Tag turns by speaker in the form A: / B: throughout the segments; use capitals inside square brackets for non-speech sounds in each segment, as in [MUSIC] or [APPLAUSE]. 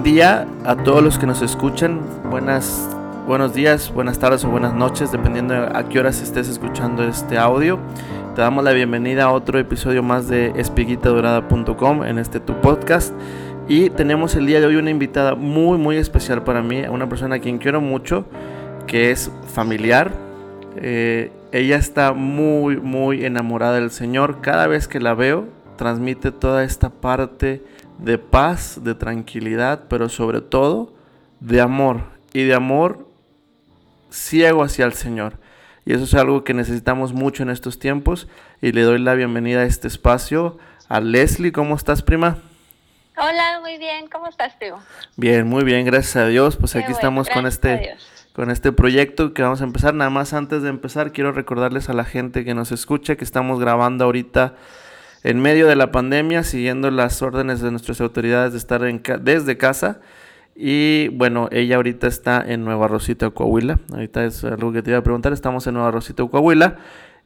A: buen día a todos los que nos escuchan. Buenas, buenos días, buenas tardes o buenas noches, dependiendo a qué horas estés escuchando este audio. Te damos la bienvenida a otro episodio más de espiguitadorada.com en este tu podcast. Y tenemos el día de hoy una invitada muy, muy especial para mí, una persona a quien quiero mucho, que es familiar. Eh, ella está muy, muy enamorada del Señor. Cada vez que la veo, transmite toda esta parte de paz, de tranquilidad, pero sobre todo de amor. Y de amor ciego hacia el Señor. Y eso es algo que necesitamos mucho en estos tiempos. Y le doy la bienvenida a este espacio a Leslie. ¿Cómo estás, prima?
B: Hola, muy bien. ¿Cómo estás, primo?
A: Bien, muy bien, gracias a Dios. Pues aquí estamos con este con este proyecto que vamos a empezar. Nada más antes de empezar, quiero recordarles a la gente que nos escucha que estamos grabando ahorita en medio de la pandemia, siguiendo las órdenes de nuestras autoridades de estar en desde casa. Y bueno, ella ahorita está en Nueva Rosita, Coahuila. Ahorita es algo que te iba a preguntar. Estamos en Nueva Rosita, Coahuila.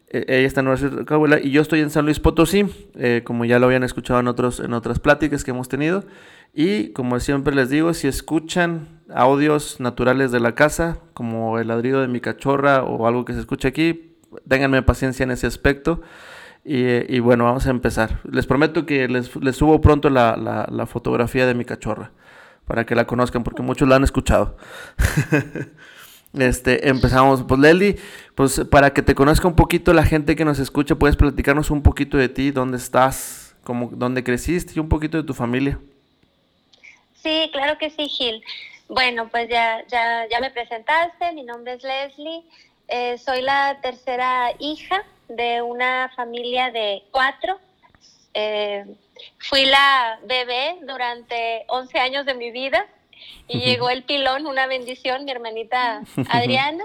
A: E, ella está en Nueva Rosita, Coahuila. Y yo estoy en San Luis Potosí, eh, como ya lo habían escuchado en, otros, en otras pláticas que hemos tenido. Y como siempre les digo, si escuchan audios naturales de la casa, como el ladrido de mi cachorra o algo que se escuche aquí, ténganme paciencia en ese aspecto. Y, bueno, vamos a empezar. Les prometo que les, subo pronto la, la, fotografía de mi cachorra para que la conozcan, porque muchos la han escuchado. [LAUGHS] este, empezamos. Pues Leli, pues para que te conozca un poquito la gente que nos escucha, puedes platicarnos un poquito de ti, dónde estás, cómo, dónde creciste y un poquito de tu familia.
B: Sí, claro que sí, Gil. Bueno, pues ya, ya, ya me presentaste, mi nombre es Leslie, eh, soy la tercera hija de una familia de cuatro. Eh, fui la bebé durante 11 años de mi vida y llegó el pilón, una bendición, mi hermanita Adriana.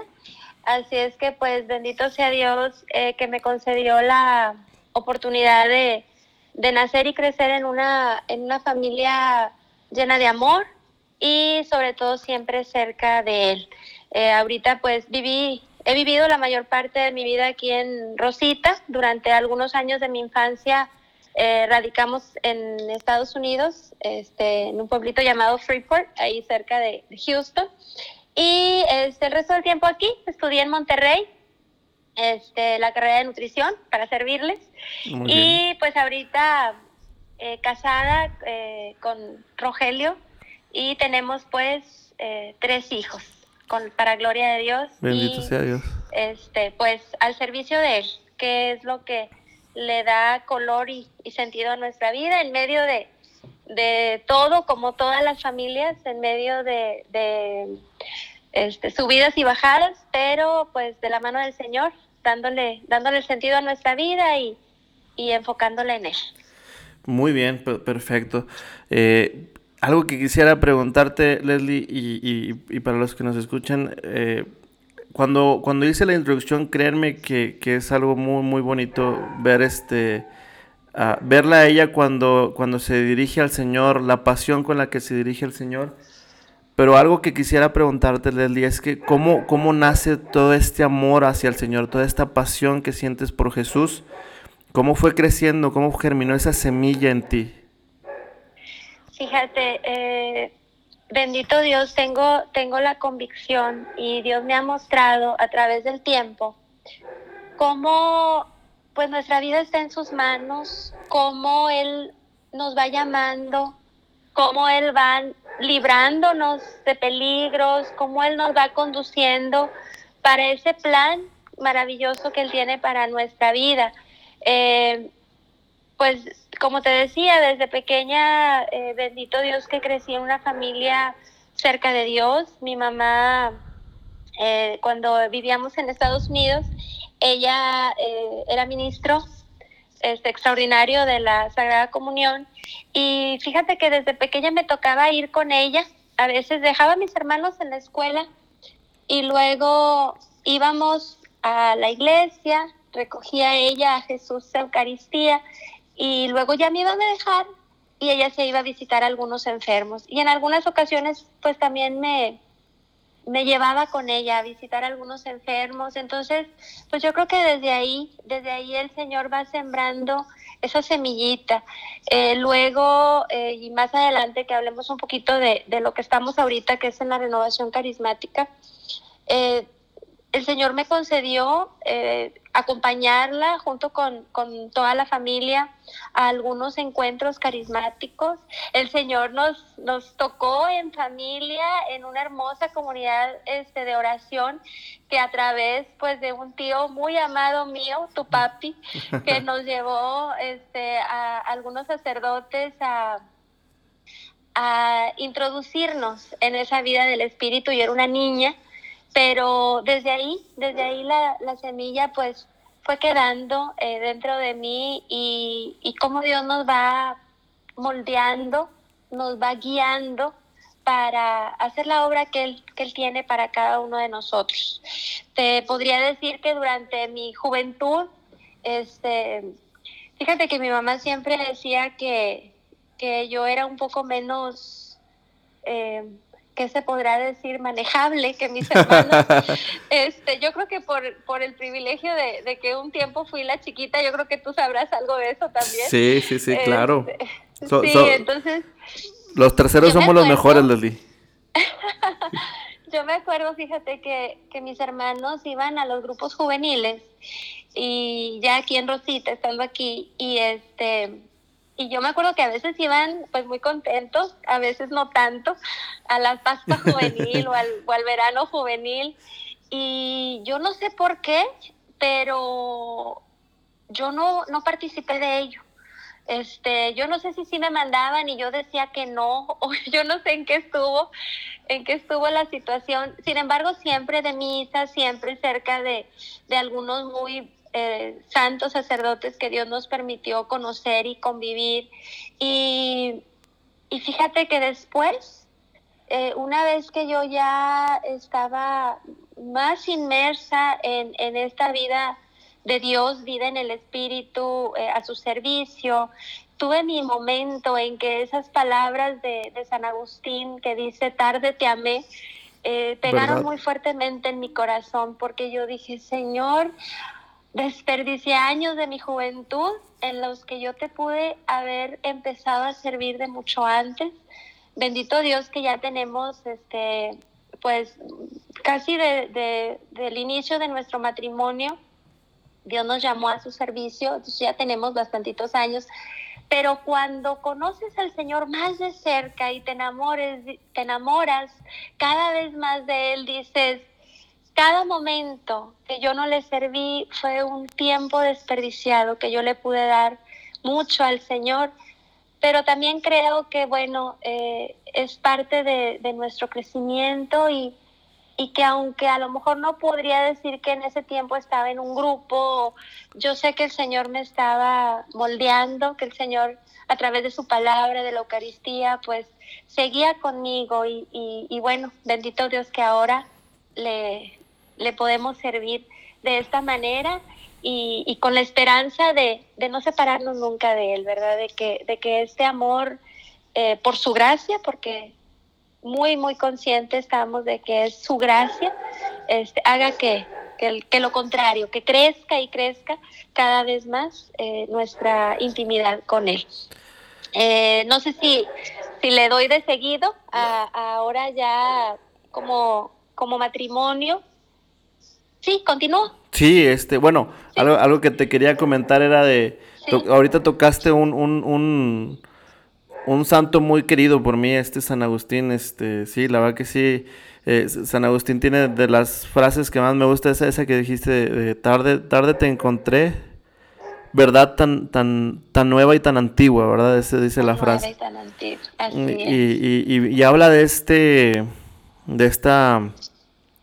B: Así es que pues bendito sea Dios eh, que me concedió la oportunidad de, de, nacer y crecer en una, en una familia llena de amor y sobre todo siempre cerca de Él. Eh, ahorita pues viví He vivido la mayor parte de mi vida aquí en Rosita. Durante algunos años de mi infancia eh, radicamos en Estados Unidos, este, en un pueblito llamado Freeport, ahí cerca de Houston. Y este, el resto del tiempo aquí estudié en Monterrey, este, la carrera de nutrición para servirles. y pues ahorita eh, casada eh, con Rogelio y tenemos pues tres hijos para gloria de Dios.
A: Bendito sea Dios.
B: Este, pues al servicio de Él, que es lo que le da color y, sentido a nuestra vida en medio de, de, todo, como todas las familias, en medio de, de este, subidas y bajadas, pero pues de la mano del Señor, dándole, dándole sentido a nuestra vida y, y enfocándole en Él.
A: Muy bien, perfecto. Eh, algo que quisiera preguntarte, Leslie, y, y, para los que nos escuchan, eh, cuando, cuando hice la introducción, créanme que, que, es algo muy, muy bonito ver este, verla a ella cuando, cuando se dirige al Señor, la pasión con la que se dirige al Señor. Pero algo que quisiera preguntarte, Leslie, es que cómo, cómo nace todo este amor hacia el Señor, toda esta pasión que sientes por Jesús, cómo fue creciendo, cómo germinó esa semilla en ti.
B: Fíjate, eh, bendito Dios, tengo, tengo la convicción y Dios me ha mostrado a través del tiempo cómo pues nuestra vida está en sus manos, cómo Él nos va llamando, cómo Él va librándonos de peligros, cómo Él nos va conduciendo para ese plan maravilloso que Él tiene para nuestra vida. Eh, pues como te decía, desde pequeña, eh, bendito Dios que crecí en una familia cerca de Dios. Mi mamá, eh, cuando vivíamos en Estados Unidos, ella eh, era ministro este, extraordinario de la Sagrada Comunión. Y fíjate que desde pequeña me tocaba ir con ella. A veces dejaba a mis hermanos en la escuela y luego íbamos a la iglesia, recogía ella a Jesús Eucaristía y luego ya me iban a dejar y ella se iba a visitar a algunos enfermos. Y en algunas ocasiones pues también me, me llevaba con ella a visitar a algunos enfermos. Entonces, pues yo creo que desde ahí, desde ahí el Señor va sembrando esa semillita. Eh, luego, eh, y más adelante que hablemos un poquito de, de, lo que estamos ahorita, que es en la renovación carismática, eh, el Señor me concedió eh, acompañarla junto con, con, toda la familia a algunos encuentros carismáticos. El Señor nos, nos tocó en familia, en una hermosa comunidad este, de oración, que a través pues, de un tío muy amado mío, tu papi, que [LAUGHS] nos llevó este, a algunos sacerdotes a a introducirnos en esa vida del espíritu. Yo era una niña pero desde ahí, desde ahí la, la semilla pues fue quedando eh, dentro de mí y, y cómo Dios nos va moldeando, nos va guiando para hacer la obra que él, que él tiene para cada uno de nosotros. Te podría decir que durante mi juventud, este, fíjate que mi mamá siempre decía que, que yo era un poco menos... Eh, ¿qué se podrá decir? Manejable que mis hermanos. [LAUGHS] este, yo creo que por, por el privilegio de, que un tiempo fui la chiquita, yo creo que tú sabrás algo de eso también.
A: Sí, sí, sí, claro. [LAUGHS] Este, sí, entonces... Los terceros somos los mejores, Leslie. [LAUGHS]
B: yo me acuerdo, fíjate, que, que mis hermanos iban a los grupos juveniles y ya aquí en Rosita, estando aquí, y este y yo me acuerdo que a veces iban pues muy contentos, a veces no tanto, a la pasta [LAUGHS] juvenil o, al, o al verano juvenil. Y yo no sé por qué, pero yo no, no participé de ello. Este, yo no sé si sí me mandaban y yo decía que no, [LAUGHS] o yo no sé en qué estuvo, en qué estuvo la situación. Sin embargo, siempre de misa, siempre cerca de, de algunos muy eh, santos sacerdotes que Dios nos permitió conocer y convivir. Y, y fíjate que después, eh, una vez que yo ya estaba más inmersa en, en esta vida de Dios, vida en el Espíritu, eh, a su servicio, tuve mi momento en que esas palabras de, de San Agustín que dice, tarde te amé, pegaron muy fuertemente en mi corazón porque yo dije, Señor, Desperdicié años de mi juventud en los que yo te pude haber empezado a servir de mucho antes. Bendito Dios que ya tenemos, este, pues, casi de, del inicio de nuestro matrimonio. Dios nos llamó a su servicio, ya tenemos bastantitos años. Pero cuando conoces al Señor más de cerca y te enamores, te enamoras cada vez más de Él, dices, cada momento que yo no le serví fue un tiempo desperdiciado que yo le pude dar mucho al Señor, pero también creo que, bueno, eh, es parte de, nuestro crecimiento y, y que aunque a lo mejor no podría decir que en ese tiempo estaba en un grupo, yo sé que el Señor me estaba moldeando, que el Señor a través de su palabra, de la Eucaristía, pues seguía conmigo y, y bueno, bendito Dios que ahora le, le podemos servir de esta manera y, con la esperanza de, no separarnos nunca de Él, ¿verdad? De que, de que este amor, eh, por su gracia, porque muy, muy conscientes estamos de que es su gracia, este, haga que, que, lo contrario, que crezca y crezca cada vez más eh, nuestra intimidad con Él. Eh, no sé si, si le doy de seguido a, ahora ya como, como matrimonio, Sí, continúo.
A: Sí, este, bueno, Algo, algo que te quería comentar era de, ahorita tocaste un, un, un, un, santo muy querido por mí, este San Agustín, este, sí, la verdad que sí, eh, San Agustín tiene de las frases que más me gusta, esa, esa que dijiste, de, tarde, tarde te encontré, verdad tan, tan, tan nueva y tan antigua, ¿verdad? Ese dice la frase. Y, tan antigua. Así y, y, y habla de este, de esta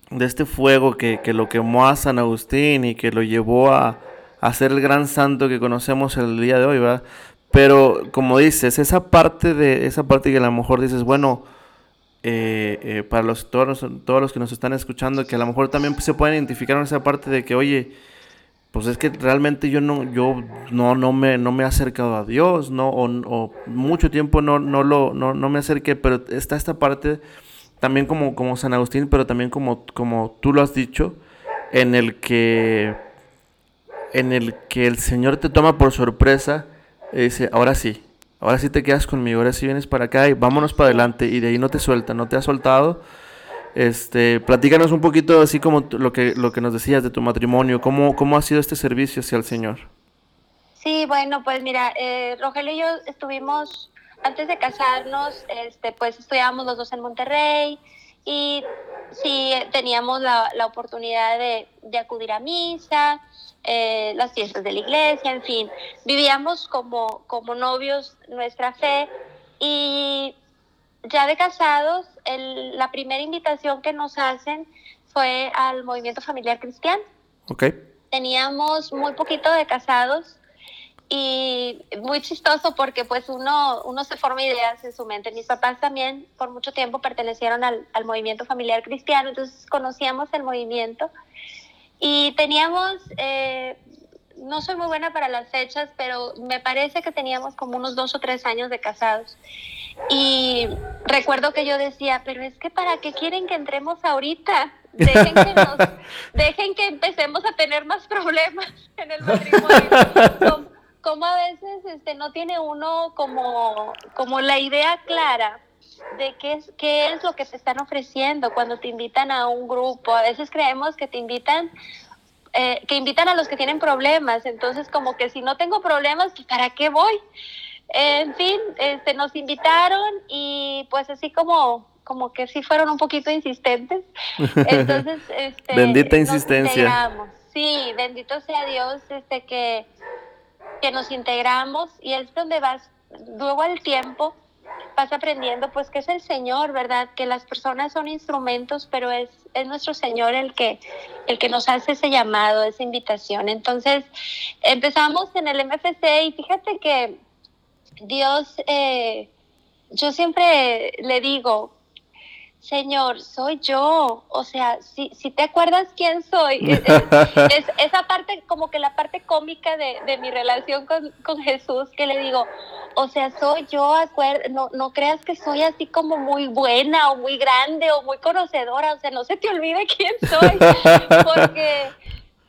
A: de este fuego que, que, lo quemó a San Agustín y que lo llevó a, a, ser el gran santo que conocemos el día de hoy, ¿verdad? Pero como dices, esa parte de esa parte que a lo mejor dices, bueno, eh, eh, para los todos, todos los que nos están escuchando, que a lo mejor también se pueden identificar en esa parte de que, oye, pues es que realmente yo no, yo no, no me, no me he acercado a Dios, no, o, o mucho tiempo no, no lo, no, no me acerqué, pero está esta parte también como, como San Agustín, pero también como, como tú lo has dicho, en el que en el que el Señor te toma por sorpresa Y dice, ahora sí, ahora sí te quedas conmigo, ahora sí vienes para acá y vámonos para adelante. Y de ahí no te suelta, no te ha soltado. Este, platícanos un poquito así como lo que, lo que nos decías de tu matrimonio, ¿cómo, cómo ha sido este servicio hacia el Señor?
B: Sí, bueno, pues mira, eh, Rogelio y yo estuvimos, antes de casarnos, este, pues estudiábamos los dos en Monterrey y sí teníamos la, la oportunidad de, de, acudir a misa, eh, las fiestas de la iglesia, en fin, vivíamos como, como novios nuestra fe y ya de casados, el, la primera invitación que nos hacen fue al movimiento familiar cristiano.
A: Ok.
B: Teníamos muy poquito de casados y muy chistoso porque pues uno, uno se forma ideas en su mente. Mis papás también por mucho tiempo pertenecieron al, al movimiento familiar cristiano, entonces conocíamos el movimiento y teníamos, eh, no soy muy buena para las fechas, pero me parece que teníamos como unos dos o tres años de casados. Y recuerdo que yo decía, pero es que ¿para qué quieren que entremos ahorita? Dejen que, nos, [LAUGHS] dejen que empecemos a tener más problemas en el matrimonio [LAUGHS] como a veces este, no tiene uno como, como la idea clara de qué es, qué es lo que te están ofreciendo cuando te invitan a un grupo. A veces creemos que te invitan, eh, que invitan a los que tienen problemas. Entonces, como que si no tengo problemas, pues, ¿para qué voy? en fin, este, nos invitaron y pues así como, como que sí fueron un poquito insistentes. [LAUGHS] Entonces, este,
A: bendita insistencia.
B: Sí, bendito sea Dios, este que que nos integramos y es donde vas, luego al tiempo, vas aprendiendo pues que es el Señor, ¿verdad? Que las personas son instrumentos, pero es, es nuestro Señor el que, el que nos hace ese llamado, esa invitación. Entonces, empezamos en el MFC y fíjate que Dios, eh, yo siempre le digo, Señor, soy yo. O sea, si, si te acuerdas quién soy, [LAUGHS] es, esa parte, como que la parte cómica de, de mi relación con, con, Jesús, que le digo, o sea, soy yo, no, no creas que soy así como muy buena o muy grande o muy conocedora, o sea, no se te olvide quién soy, [LAUGHS] porque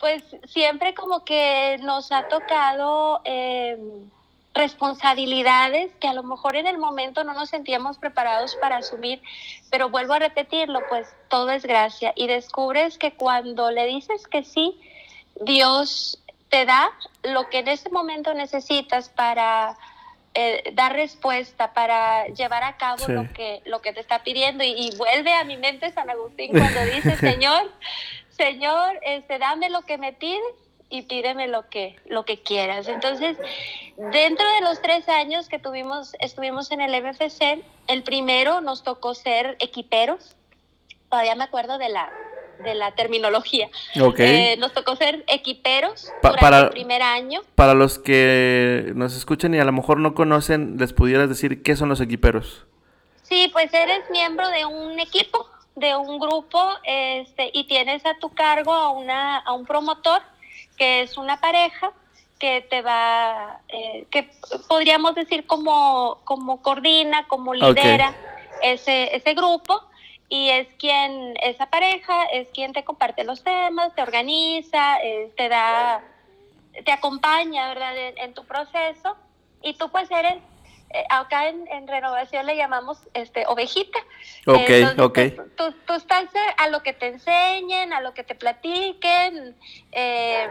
B: pues siempre como que nos ha tocado... Eh, responsabilidades que a lo mejor en el momento no nos sentíamos preparados para asumir, pero vuelvo a repetirlo, pues todo es gracia y descubres que cuando le dices que sí, Dios te da lo que en ese momento necesitas para eh, dar respuesta, para llevar a cabo lo, que, lo que te está pidiendo. Y, vuelve a mi mente San Agustín cuando dice, [LAUGHS] Señor, Señor, este, dame lo que me pides y pídeme lo que, lo que quieras. Entonces, dentro de los tres años que tuvimos, estuvimos en el MFC, el primero nos tocó ser equiperos. Todavía me acuerdo de la, de la terminología.
A: Okay.
B: Eh, nos tocó ser equiperos durante para, el primer año.
A: Para los que nos escuchan y a lo mejor no conocen, ¿les pudieras decir qué son los equiperos?
B: Sí, pues eres miembro de un equipo, de un grupo, este, y tienes a tu cargo a, una, a un promotor que es una pareja que te va, eh, que podríamos decir como, como coordina, como lidera ese, ese grupo y es quien, esa pareja es quien te comparte los temas, te organiza, eh, te da, te acompaña, ¿verdad?, en, tu proceso y tú pues eres acá en, renovación le llamamos este ovejita.
A: Ok, ok.
B: Tú, tú, estás a lo que te enseñen, a lo que te platiquen, eh,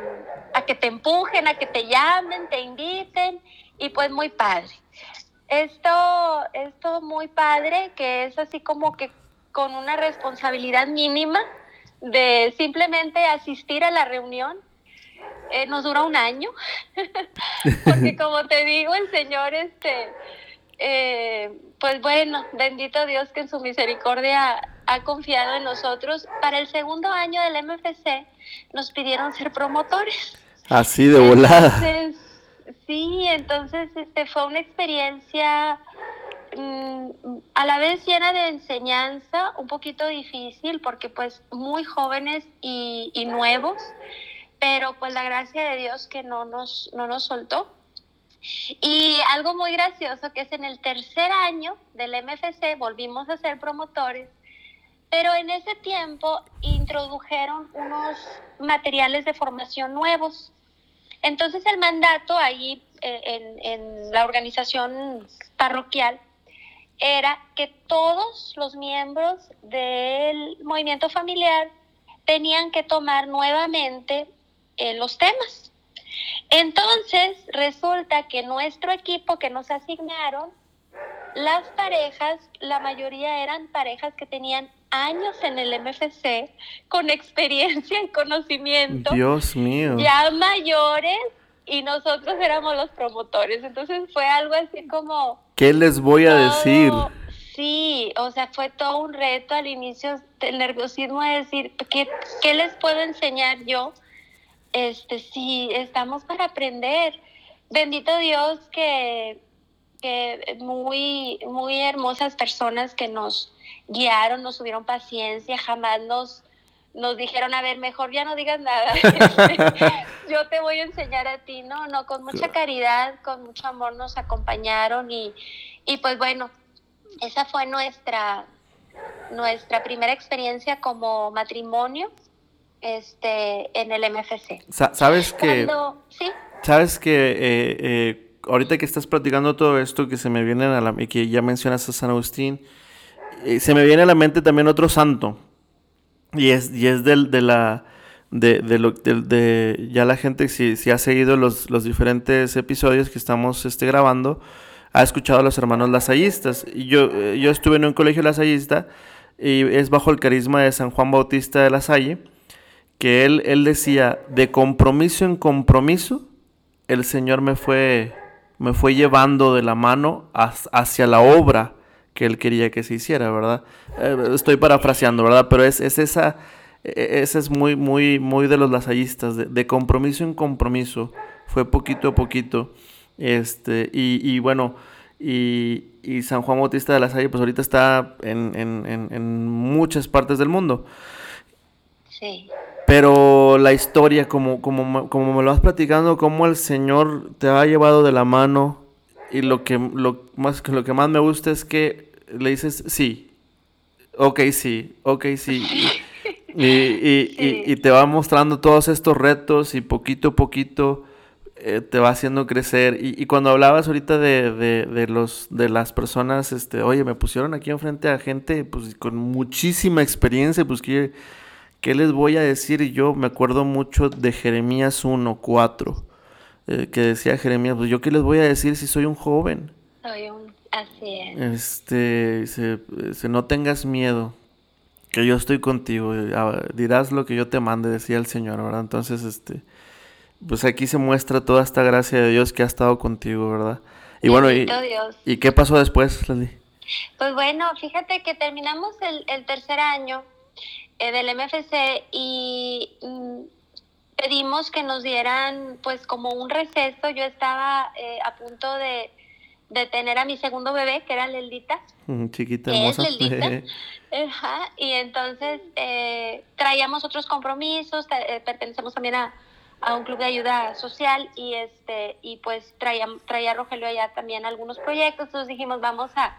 B: a que te empujen, a que te llamen, te inviten, y pues muy padre. Esto, esto muy padre, que es así como que con una responsabilidad mínima de simplemente asistir a la reunión eh, nos dura un año, [LAUGHS] porque [LAUGHS] como te digo, el Señor, este, eh, pues bueno, bendito Dios que en su misericordia ha confiado en nosotros. Para el segundo año del MFC nos pidieron ser promotores.
A: Así de volada.
B: sí, entonces este, fue una experiencia mm, a la vez llena de enseñanza, un poquito difícil porque pues muy jóvenes y, y nuevos pero pues la gracia de Dios que no nos, no nos soltó. Y algo muy gracioso que es en el tercer año del MFC volvimos a ser promotores, pero en ese tiempo introdujeron unos materiales de formación nuevos. Entonces el mandato ahí eh, en, en la organización parroquial era que todos los miembros del movimiento familiar tenían que tomar nuevamente eh, los temas. Entonces, resulta que nuestro equipo que nos asignaron, las parejas, la mayoría eran parejas que tenían años en el MFC, con [LAUGHS] experiencia y conocimiento.
A: Dios mío.
B: Ya mayores y nosotros éramos los promotores. Entonces fue algo así como...
A: ¿Qué les voy a decir?
B: Sí, o sea, fue todo un reto al inicio, el nerviosismo de decir, ¿qué, qué les puedo enseñar yo? Este, sí, estamos para aprender. Bendito Dios que, que muy, muy hermosas personas que nos guiaron, nos tuvieron paciencia, jamás nos, nos dijeron, a ver, mejor ya no digas nada, [LAUGHS] yo te voy a enseñar a ti, no, no, con mucha caridad, con mucho amor nos acompañaron y, y pues bueno, esa fue nuestra, nuestra primera experiencia como matrimonio este, en el MFC.
A: ¿Sabes que... ¿sí? Sabes que eh, eh, ahorita que estás platicando todo esto, que se me viene a la... y que ya mencionas a San Agustín, eh, se me viene a la mente también otro santo. Y es, y es del, de la... De, de, lo, de, ya la gente si, si ha seguido los, los, diferentes episodios que estamos este, grabando, ha escuchado a los hermanos lasallistas. Y yo, eh, yo estuve en un colegio lasallista y es bajo el carisma de San Juan Bautista de la Salle, que él, él decía, de compromiso en compromiso, el Señor me fue, me fue llevando de la mano hacia la obra que él quería que se hiciera, ¿verdad? Eh, estoy parafraseando, ¿verdad? Pero es, es esa, e, ese es muy, muy, muy de los lasallistas, de, compromiso en compromiso, fue poquito a poquito. Este, y, y bueno, y, y, San Juan Bautista de la Salle, pues ahorita está en, en, en, muchas partes del mundo.
B: Sí.
A: Pero la historia, como, como, como me lo vas platicando, cómo el Señor te ha llevado de la mano y lo que, lo, más, lo que más me gusta es que le dices sí, ok, sí, ok, sí. [LAUGHS] Y, y, y, y, te va mostrando todos estos retos y poquito a poquito eh, te va haciendo crecer. Y, cuando hablabas ahorita de, de, los, de las personas, este, oye, me pusieron aquí enfrente a gente pues, con muchísima experiencia, pues ¿qué, ¿qué les voy a decir? Yo me acuerdo mucho de Jeremías 1, 4, eh, que decía Jeremías, pues yo qué les voy a decir si soy un joven.
B: Soy un, así es.
A: Este, se, no tengas miedo, que yo estoy contigo, dirás lo que yo te mande, decía el Señor, ¿verdad? Entonces, este pues aquí se muestra toda esta gracia de Dios que ha estado contigo, ¿verdad? Y bueno, y, y, qué pasó después, Leslie?
B: Pues bueno, fíjate que terminamos el, tercer año eh, del MFC y mm, pedimos que nos dieran pues como un receso. Yo estaba eh, a punto de, tener a mi segundo bebé, que era Leldita.
A: Mm, chiquita, hermosa. [LAUGHS] [LAUGHS]
B: Ajá, y entonces eh, traíamos otros compromisos, pertenecemos también a a un club de ayuda social y este y pues traía, traía Rogelio allá también algunos proyectos, entonces dijimos vamos a,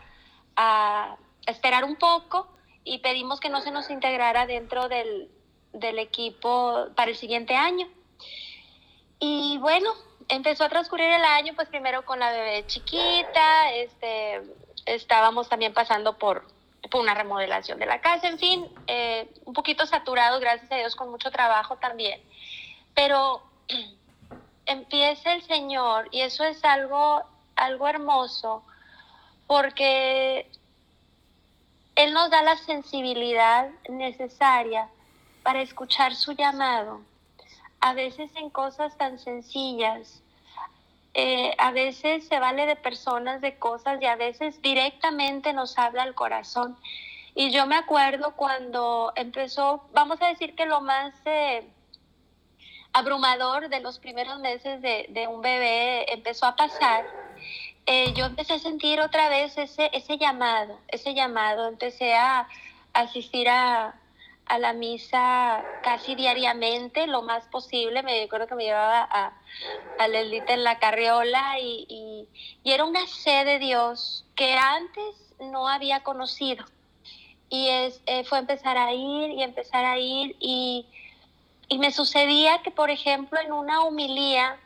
B: a esperar un poco y pedimos que no se nos integrara dentro del, del equipo para el siguiente año. Y bueno, empezó a transcurrir el año, pues primero con la bebé chiquita, este, estábamos también pasando por, por una remodelación de la casa, en fin, eh, un poquito saturado, gracias a Dios, con mucho trabajo también. Pero [CLEARS THROAT] empieza el Señor y eso es algo, algo hermoso porque Él nos da la sensibilidad necesaria para escuchar su llamado, a veces en cosas tan sencillas, eh, a veces se vale de personas, de cosas y a veces directamente nos habla al corazón. Y yo me acuerdo cuando empezó, vamos a decir que lo más... Eh, abrumador de los primeros meses de, un bebé empezó a pasar, eh, yo empecé a sentir otra vez ese, ese llamado, ese llamado, empecé a, asistir a, la misa casi diariamente, lo más posible. Me acuerdo que me llevaba a, a Lelita en la carriola y, y, y, era una sed de Dios que antes no había conocido. Y es, eh, fue empezar a ir y empezar a ir y y me sucedía que, por ejemplo, en una humilía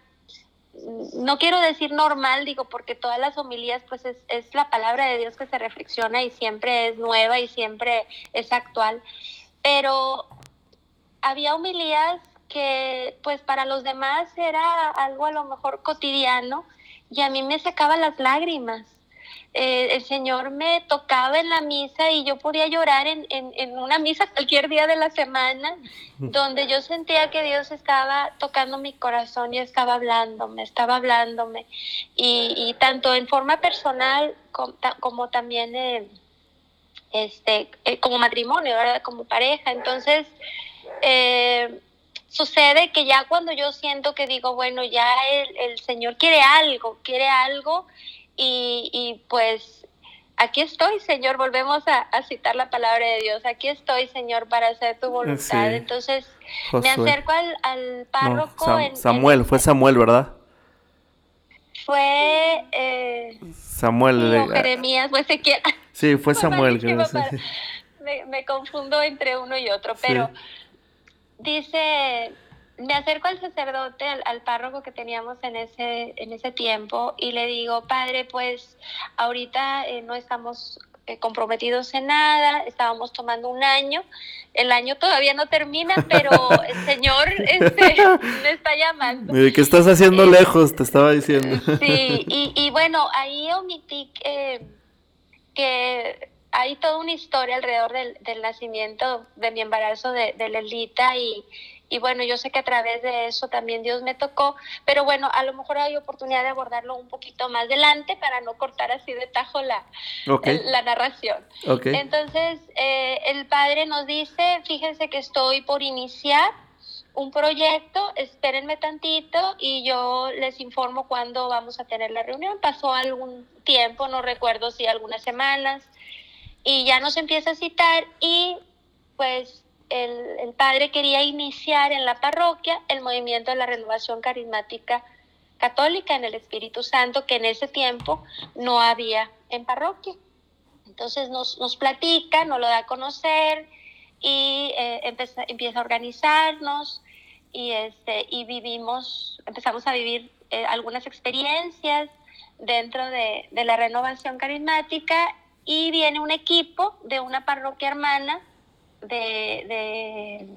B: no quiero decir normal, digo, porque todas las homilías, pues es, es, la palabra de Dios que se reflexiona y siempre es nueva y siempre es actual. Pero había homilías que, pues para los demás era algo a lo mejor cotidiano y a mí me sacaba las lágrimas. Eh, el Señor me tocaba en la misa y yo podía llorar en, en, una misa cualquier día de la semana, donde yo sentía que Dios estaba tocando mi corazón y estaba hablándome, estaba hablándome. Y, y tanto en forma personal como, también eh, este, eh, como matrimonio, como pareja. Entonces, sucede que ya cuando yo siento que digo, bueno, ya el, el Señor quiere algo, quiere algo, y, pues aquí estoy, Señor, volvemos a, citar la palabra de Dios, aquí estoy, Señor, para hacer tu voluntad. Entonces me acerco al, párroco.
A: Samuel, fue Samuel, ¿verdad?
B: Fue eh,
A: Samuel.
B: Jeremías, fue Ezequiel. [LAUGHS]
A: Sí, fue Samuel.
B: me, me, confundo entre uno y otro, pero dice me acerco al sacerdote, al, párroco que teníamos en ese, en ese tiempo y le digo, padre, pues ahorita eh, no estamos eh, comprometidos en nada, estábamos tomando un año, el año todavía no termina, pero [LAUGHS] el Señor este, me está llamando.
A: ¿Qué estás haciendo lejos? Te estaba diciendo. [LAUGHS]
B: Sí, y, y bueno, ahí omití que hay toda una historia alrededor del, del nacimiento de mi embarazo de, de Lelita y, y bueno, yo sé que a través de eso también Dios me tocó, pero bueno, a lo mejor hay oportunidad de abordarlo un poquito más adelante para no cortar así de tajo la, la narración. Entonces, eh, el padre nos dice, fíjense que estoy por iniciar un proyecto, espérenme tantito y yo les informo cuándo vamos a tener la reunión. Pasó algún tiempo, no recuerdo si algunas semanas, y ya nos empieza a citar y pues el, padre quería iniciar en la parroquia el movimiento de la renovación carismática católica en el Espíritu Santo, que en ese tiempo no había en parroquia. Entonces nos, nos platica, nos lo da a conocer y eh, empieza, a organizarnos y, este, y vivimos, empezamos a vivir eh, algunas experiencias dentro de, de la renovación carismática y viene un equipo de una parroquia hermana de, de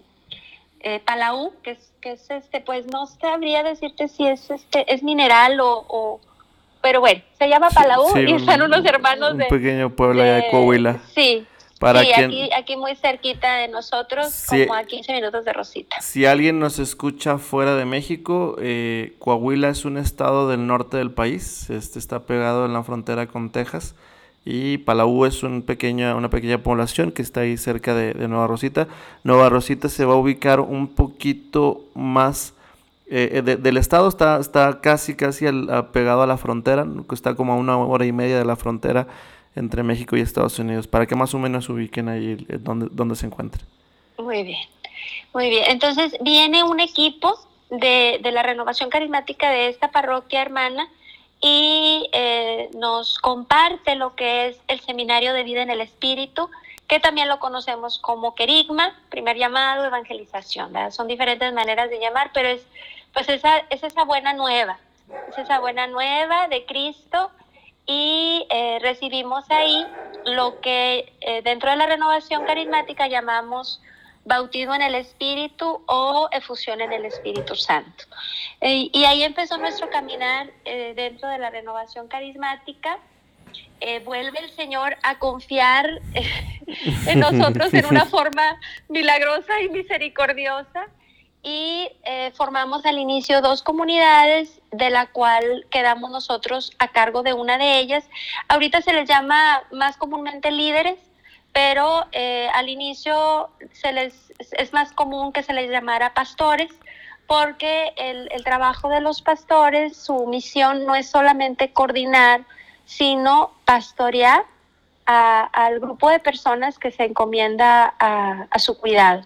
B: eh, Palau, que es, que es este, pues no sabría decirte si es este, es mineral o, pero bueno, se llama Palau y están unos hermanos
A: un
B: de.
A: pequeño pueblo de, Coahuila.
B: Sí. Para sí, aquí, aquí muy cerquita de nosotros, como a 15 minutos de Rosita.
A: Si alguien nos escucha fuera de México, eh, Coahuila es un estado del norte del país, este está pegado en la frontera con Texas y Palau es un pequeña, una pequeña población que está ahí cerca de, Nueva Rosita. Nueva Rosita se va a ubicar un poquito más eh, eh, del estado, está, está casi, casi pegado a la frontera, está como a una hora y media de la frontera entre México y Estados Unidos, para que más o menos ubiquen ahí donde, donde se encuentre.
B: Muy bien, muy bien. Entonces viene un equipo de, de la renovación carismática de esta parroquia hermana y eh, nos comparte lo que es el Seminario de Vida en el Espíritu, que también lo conocemos como querigma, primer llamado, evangelización. Son diferentes maneras de llamar, pero es, pues esa, es esa buena nueva, es esa buena nueva de Cristo y eh, recibimos ahí lo que eh, dentro de la renovación carismática llamamos bautismo en el Espíritu o efusión en el Espíritu Santo. Eh, y ahí empezó nuestro caminar eh, dentro de la renovación carismática. Eh, vuelve el Señor a confiar [LAUGHS] en nosotros en una [LAUGHS] forma milagrosa y misericordiosa y formamos al inicio dos comunidades de la cual quedamos nosotros a cargo de una de ellas. Ahorita se les llama más comúnmente líderes, pero eh, al inicio se les, es más común que se les llamara pastores porque el, el trabajo de los pastores, su misión no es solamente coordinar, sino pastorear al grupo de personas que se encomienda a, a, su cuidado.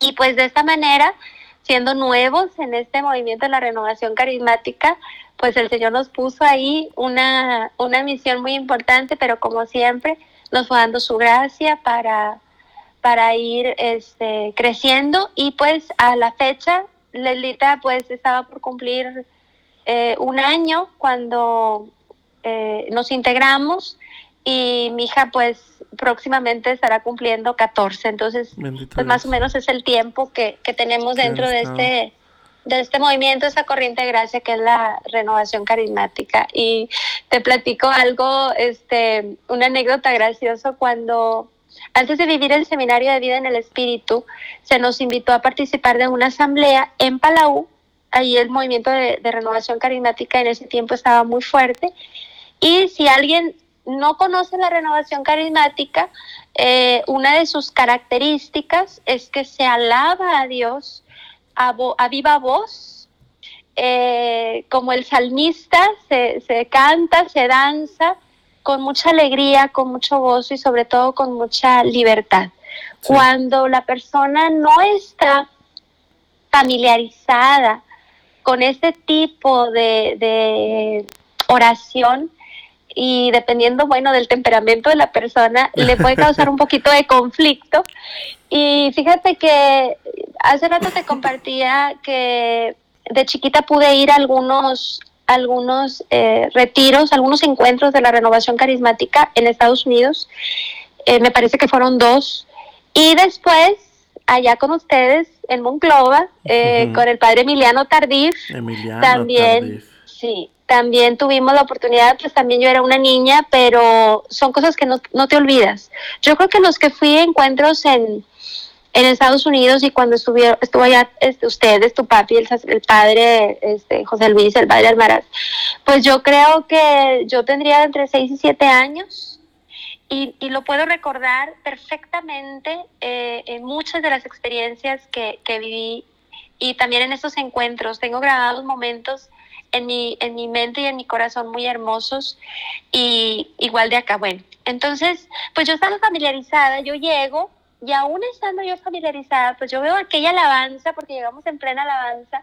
B: Y pues de esta manera, siendo nuevos en este movimiento de la renovación carismática, pues el Señor nos puso ahí una, una misión muy importante, pero como siempre, nos fue dando su gracia para, para ir este, creciendo. Y pues a la fecha Lelita pues estaba por cumplir eh, un año cuando nos integramos. Y mi hija pues próximamente estará cumpliendo 14, entonces pues más o menos es el tiempo que, que tenemos dentro de este de este movimiento, esa corriente de gracia que es la renovación carismática. Y te platico algo, este, una anécdota graciosa cuando antes de vivir el seminario de vida en el espíritu, se nos invitó a participar de una asamblea en Palau. Ahí el movimiento de, renovación carismática en ese tiempo estaba muy fuerte. Y si alguien no conoce la renovación carismática, eh, una de sus características es que se alaba a Dios a, viva voz, eh, como el salmista, se, canta, se danza con mucha alegría, con mucho gozo y sobre todo con mucha libertad. Cuando la persona no está familiarizada con este tipo de, de oración, y dependiendo, bueno, del temperamento de la persona, le puede causar un [LAUGHS] poquito de conflicto. Y fíjate que hace rato te compartía que de chiquita pude ir a algunos, algunos eh, retiros, algunos encuentros de la renovación carismática en Estados Unidos. Eh, me parece que fueron dos. Y después, allá con ustedes, en Monclova, eh, con el padre Emiliano Tardif, Emiliano también. Sí, también tuvimos la oportunidad, pues también yo era una niña, pero son cosas que no, te olvidas. Yo creo que los que fui a encuentros en, en Estados Unidos y cuando estuvieron, estuvo allá este, ustedes, tu papi, el, el, padre este, José Luis, el padre Almaraz, pues yo creo que yo tendría entre 6 y 7 años y, y lo puedo recordar perfectamente eh, en muchas de las experiencias que, que viví y también en esos encuentros. Tengo grabados momentos en mi, en mi mente y en mi corazón muy hermosos y igual de acá. Bueno, entonces, pues yo estaba familiarizada, yo llego y aún estando yo familiarizada, pues yo veo aquella alabanza, porque llegamos en plena alabanza,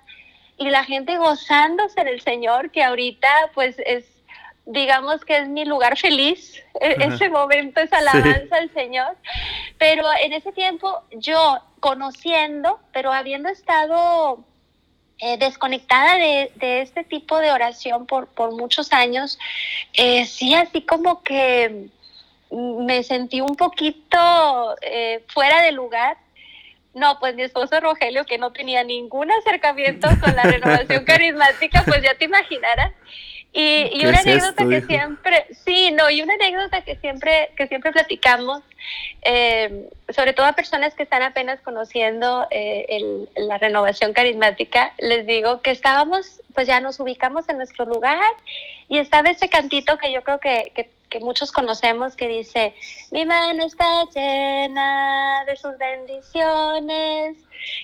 B: y la gente gozándose del Señor, que ahorita pues es, digamos que es mi lugar feliz, e-, ese momento, esa alabanza al Señor, pero en ese tiempo yo conociendo, pero habiendo estado eh, desconectada de, este tipo de oración por, por muchos años, eh, sí, así como que me sentí un poquito eh, fuera de lugar. No, pues mi esposo Rogelio, que no tenía ningún acercamiento con la renovación [LAUGHS] carismática, pues ya te imaginarás. Y, una anécdota que siempre, sí, no, y una anécdota que siempre, que siempre platicamos, eh, sobre todo a personas que están apenas conociendo eh, la renovación carismática, les digo que estábamos, pues ya nos ubicamos en nuestro lugar y estaba ese cantito que yo creo que, que que muchos conocemos que dice, mi mano está llena de sus bendiciones.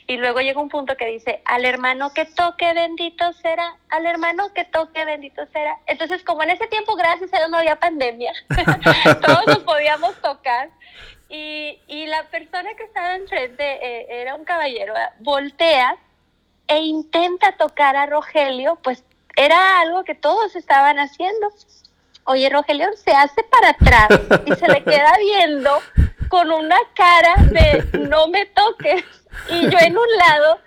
B: Y luego llega un punto que dice, al hermano que toque bendito será, al hermano que toque bendito será. Entonces, como en ese tiempo, gracias a Dios, no había pandemia, [LAUGHS] todos nos podíamos tocar. Y, y la persona que estaba enfrente eh, era un caballero, voltea e intenta tocar a Rogelio, pues era algo que todos estaban haciendo. Oye, Rogelio se hace para atrás y se le queda viendo con una cara de no me toques. Y yo en un lado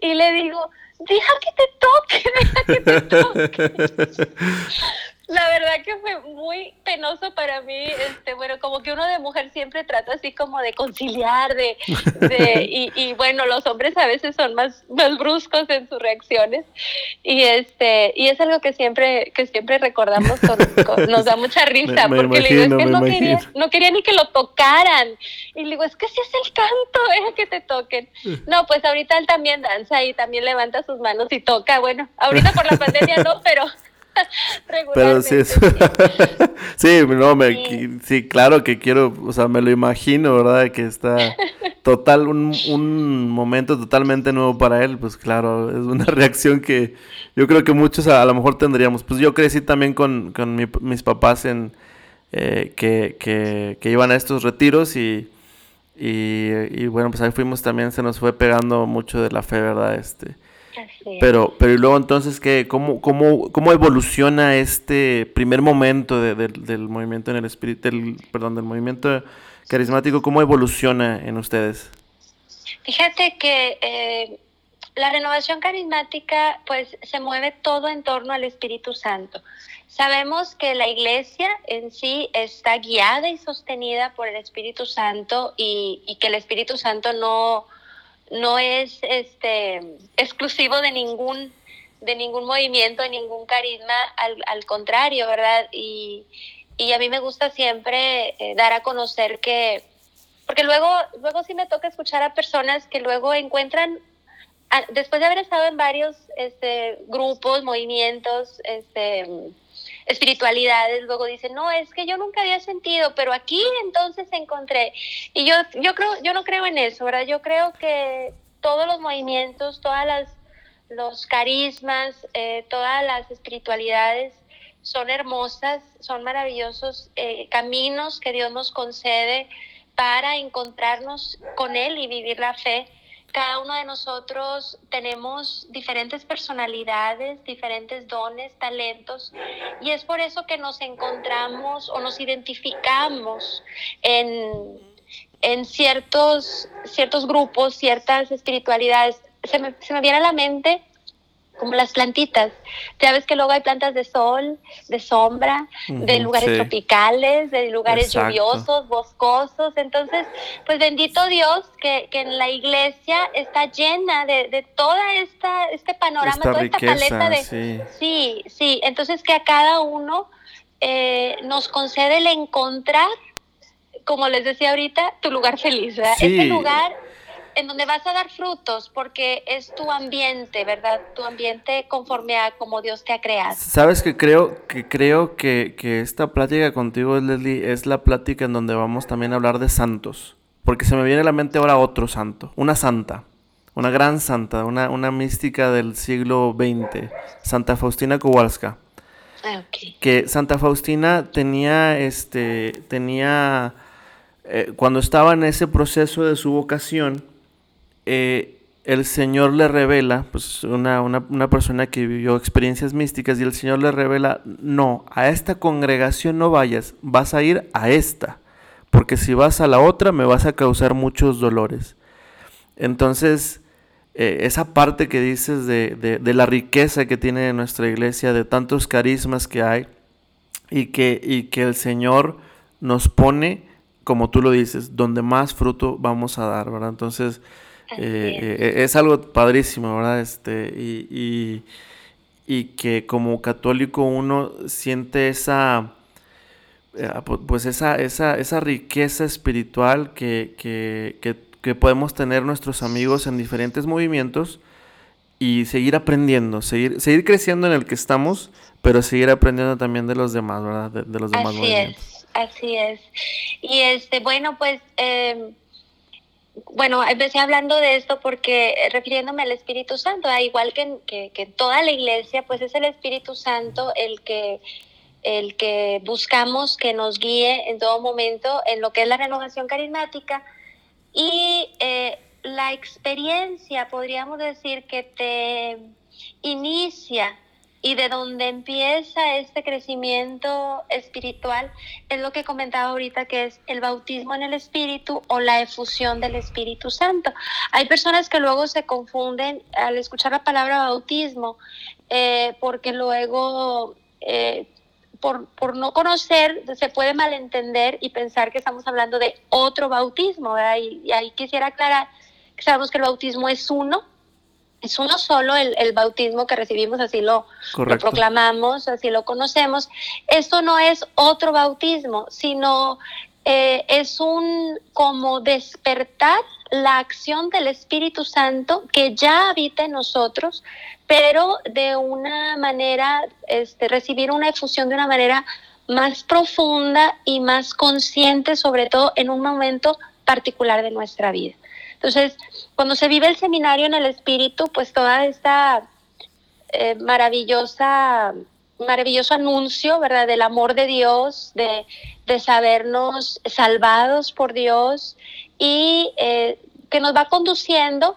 B: y le digo, deja que te toque, deja que te toque. [LAUGHS] La verdad que fue muy penoso para mí, este, bueno, como que uno de mujer siempre trata así como de conciliar, de, de [LAUGHS] y, y, bueno, los hombres a veces son más, más bruscos en sus reacciones. Y este, y es algo que siempre, que siempre recordamos, nos da mucha [LAUGHS] risa, porque le digo, es que no quería, no quería ni que lo tocaran, y le digo, es que si es el canto, [LAUGHS] deja que te toquen. No, pues ahorita él también danza y también levanta sus manos y toca, bueno, ahorita por la pandemia no, pero [LAUGHS] pero sí, [LAUGHS]
A: sí, no, me, sí. claro que quiero, o sea, me lo imagino, ¿verdad? Que está [LAUGHS] total, un, un, momento totalmente nuevo para él, pues claro, es una reacción que yo creo que muchos a, lo mejor tendríamos. Pues yo crecí también con, con mis papás en eh, que, que, que, iban a estos retiros y, y, y, bueno, pues ahí fuimos también, se nos fue pegando mucho de la fe, ¿verdad? Este, pero, pero y luego entonces, ¿qué, cómo, cómo, ¿cómo evoluciona este primer momento del movimiento en el espíritu, del, perdón, del movimiento carismático? ¿Cómo evoluciona en ustedes?
B: Fíjate que eh, la renovación carismática pues se mueve todo en torno al Espíritu Santo. Sabemos que la iglesia en sí está guiada y sostenida por el Espíritu Santo y, que el Espíritu Santo no, no es este, exclusivo de ningún, de ningún movimiento, de ningún carisma, al, contrario, ¿verdad? Y, a mí me gusta siempre eh, dar a conocer que, porque luego, luego sí me toca escuchar a personas que luego encuentran después de haber estado en varios este, grupos, movimientos, este, espiritualidades, luego dicen, no, es que yo nunca había sentido, pero aquí entonces encontré. Y yo, yo, creo, yo no creo en eso, ¿verdad? Yo creo que todos los movimientos, todas las los carismas, eh, todas las espiritualidades son hermosas, son maravillosos eh, caminos que Dios nos concede para encontrarnos con Él y vivir la fe cada uno de nosotros tenemos diferentes personalidades, diferentes dones, talentos, y es por eso que nos encontramos o nos identificamos en, en ciertos, ciertos grupos, ciertas espiritualidades. Se me, se me viene a la mente como las plantitas. Ya ves que luego hay plantas de sol, de sombra, de lugares tropicales, de lugares lluviosos, boscosos. Entonces, pues bendito Dios que, en la iglesia está llena de, de toda esta este panorama, toda esta paleta de... Sí. sí, sí. Entonces que a cada uno eh, nos concede el encontrar, como les decía ahorita, tu lugar feliz. ¿verdad? Ese lugar en donde vas a dar frutos porque es tu ambiente, ¿verdad? Tu ambiente conforme a como Dios te ha creado.
A: Sabes que creo que creo que, esta plática contigo, Leslie, es la plática en donde vamos también a hablar de santos. Porque se me viene a la mente ahora otro santo, una santa, una gran santa, una, una mística del siglo XX, Santa Faustina Kowalska. Ah, que Santa Faustina tenía, este, tenía, eh, cuando estaba en ese proceso de su vocación, eh, el Señor le revela, pues una, una, persona que vivió experiencias místicas y el Señor le revela, no, a esta congregación no vayas, vas a ir a esta, porque si vas a la otra me vas a causar muchos dolores. Entonces, eh, esa parte que dices de, de, la riqueza que tiene nuestra iglesia, de tantos carismas que hay, y que, y que el Señor nos pone, como tú lo dices, donde más fruto vamos a dar, ¿verdad? Entonces, eh, eh, es algo padrísimo, ¿verdad? Este, y, y, que como católico uno siente esa, eh, pues esa, esa, esa riqueza espiritual que, que, que, podemos tener nuestros amigos en diferentes movimientos y seguir aprendiendo, seguir, seguir creciendo en el que estamos, pero seguir aprendiendo también de los demás, ¿verdad? De, los demás
B: así movimientos. Es, así es. Y este, bueno, pues eh, bueno, empecé hablando de esto porque eh, refiriéndome al Espíritu Santo, ah, igual que, que, toda la iglesia, pues es el Espíritu Santo el que, el que buscamos que nos guíe en todo momento en lo que es la renovación carismática. Y eh, la experiencia, podríamos decir, que te inicia y de donde empieza este crecimiento espiritual es lo que comentaba ahorita, que es el bautismo en el Espíritu o la efusión del Espíritu Santo. Hay personas que luego se confunden al escuchar la palabra bautismo, eh, porque luego... Eh, por, por, no conocer, se puede malentender y pensar que estamos hablando de otro bautismo, Y, ahí quisiera aclarar que sabemos que el bautismo es uno, es uno solo el, bautismo que recibimos, así lo, proclamamos, así lo conocemos. Esto no es otro bautismo, sino eh, es un como despertar la acción del Espíritu Santo que ya habita en nosotros, pero de una manera, este, recibir una efusión de una manera más profunda y más consciente, sobre todo en un momento particular de nuestra vida. Entonces, cuando se vive el seminario en el espíritu, pues toda esta eh, maravillosa maravilloso anuncio, ¿verdad? Del amor de Dios, de, sabernos salvados por Dios y eh, que nos va conduciendo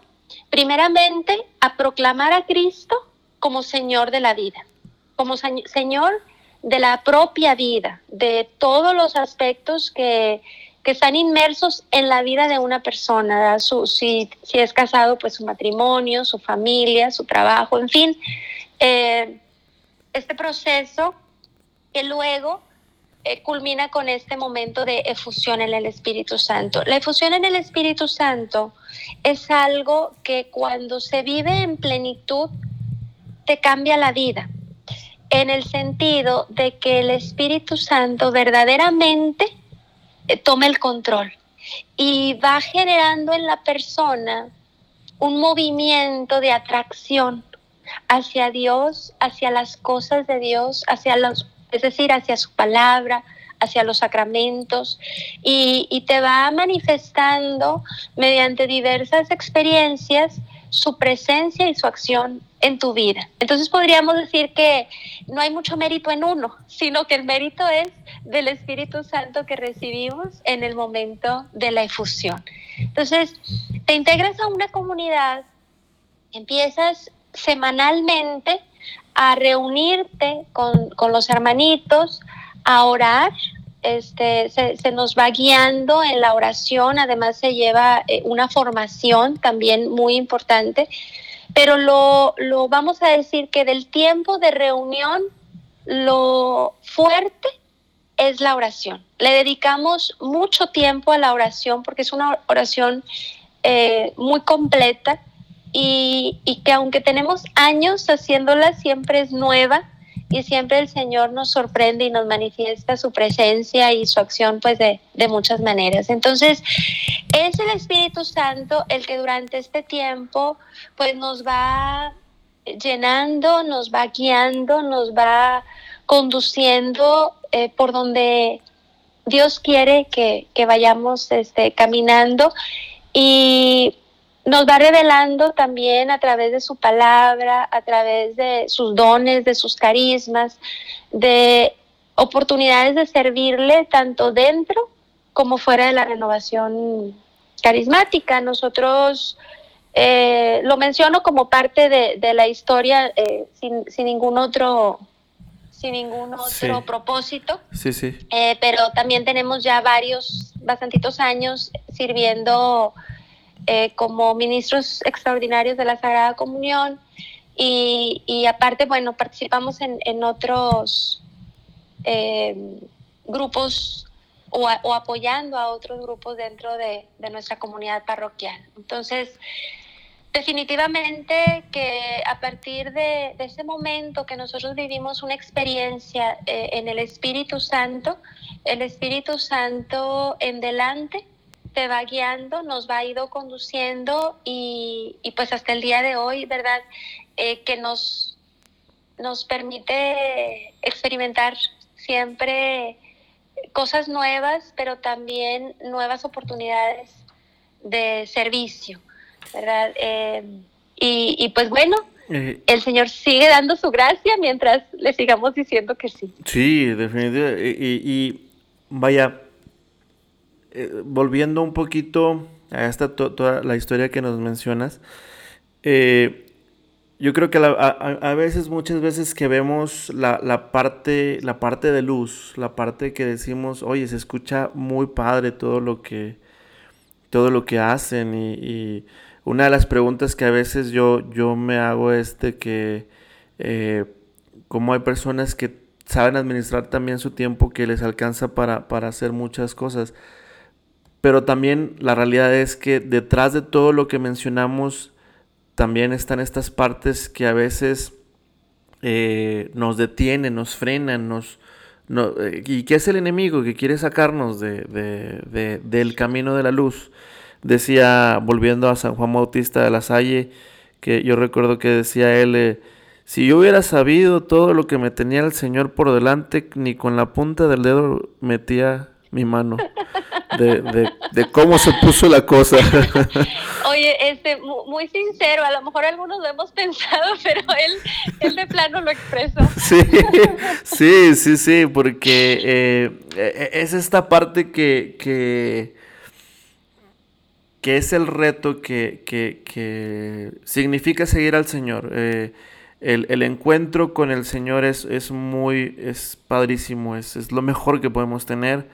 B: primeramente a proclamar a Cristo como Señor de la vida, como Señor de la propia vida, de todos los aspectos que, que están inmersos en la vida de una persona, su, si, es casado, pues su matrimonio, su familia, su trabajo, en fin. Eh, este proceso que luego eh, culmina con este momento de efusión en el Espíritu Santo. La efusión en el Espíritu Santo es algo que cuando se vive en plenitud te cambia la vida, en el sentido de que el Espíritu Santo verdaderamente toma el control. Y va generando en la persona un movimiento de atracción hacia Dios, hacia las cosas de Dios, hacia los es decir, hacia su palabra, hacia los sacramentos. Y, te va manifestando mediante diversas experiencias su presencia y su acción en tu vida. Entonces podríamos decir que no hay mucho mérito en uno, sino que el mérito es del Espíritu Santo que recibimos en el momento de la efusión. Entonces, te integras a una comunidad, empiezas semanalmente a reunirte con, los hermanitos, a orar. Este, se, nos va guiando en la oración, además se lleva eh, una formación también muy importante, pero lo, lo vamos a decir que del tiempo de reunión, lo fuerte es la oración. Le dedicamos mucho tiempo a la oración porque es una oración eh, muy completa y, que aunque tenemos años haciéndola, siempre es nueva y siempre el Señor nos sorprende y nos manifiesta su presencia y su acción pues de, de, muchas maneras. Entonces, es el Espíritu Santo el que durante este tiempo pues nos va llenando, nos va guiando, nos va conduciendo eh, por donde Dios quiere que, que vayamos este, caminando y nos va revelando también a través de su palabra, a través de sus dones, de sus carismas, de oportunidades de servirle tanto dentro como fuera de la renovación carismática. Nosotros eh, lo menciono como parte de, la historia eh, sin, ningún otro sin ningún otro propósito.
A: Sí, sí.
B: Eh, pero también tenemos ya varios, bastantitos años sirviendo eh, como ministros extraordinarios de la Sagrada Comunión y, aparte, bueno, participamos en, otros eh, grupos o, apoyando a otros grupos dentro de, nuestra comunidad parroquial. Entonces, definitivamente que a partir de, ese momento que nosotros vivimos una experiencia eh, en el Espíritu Santo, el Espíritu Santo en delante te va guiando, nos va ido conduciendo y, pues hasta el día de hoy, ¿verdad? Eh, que nos, nos permite experimentar siempre cosas nuevas, pero también nuevas oportunidades de servicio, ¿verdad? Eh, y, pues bueno, eh, el Señor sigue dando su gracia mientras le sigamos diciendo que sí.
A: Sí, definitivamente. y vaya, eh, volviendo un poquito a esta toda la historia que nos mencionas, eh, yo creo que a, veces, muchas veces que vemos la, parte, la parte de luz, la parte que decimos, oye, se escucha muy padre todo lo que, todo lo que hacen y, una de las preguntas que a veces yo, yo me hago es de que eh, como hay personas que saben administrar también su tiempo que les alcanza para, para hacer muchas cosas. Pero también la realidad es que detrás de todo lo que mencionamos, también están estas partes que a veces eh, nos detienen, nos frenan, nos, eh, y que es el enemigo que quiere sacarnos de, del camino de la luz. Decía, volviendo a San Juan Bautista de la Salle, que yo recuerdo que decía él, eh, si yo hubiera sabido todo lo que me tenía el Señor por delante, ni con la punta del dedo metía mi mano de, cómo se puso la cosa. [LAUGHS]
B: Oye, este, muy sincero, a lo mejor algunos lo hemos pensado, [LAUGHS] pero él, él de plano lo expresó. [LAUGHS]
A: Sí, sí, sí, sí, porque eh, e, e, es esta parte que, que, que es el reto que, que, significa seguir al Señor. Eh, el, el, encuentro con el Señor es, es muy, es padrísimo, es, es lo mejor que podemos tener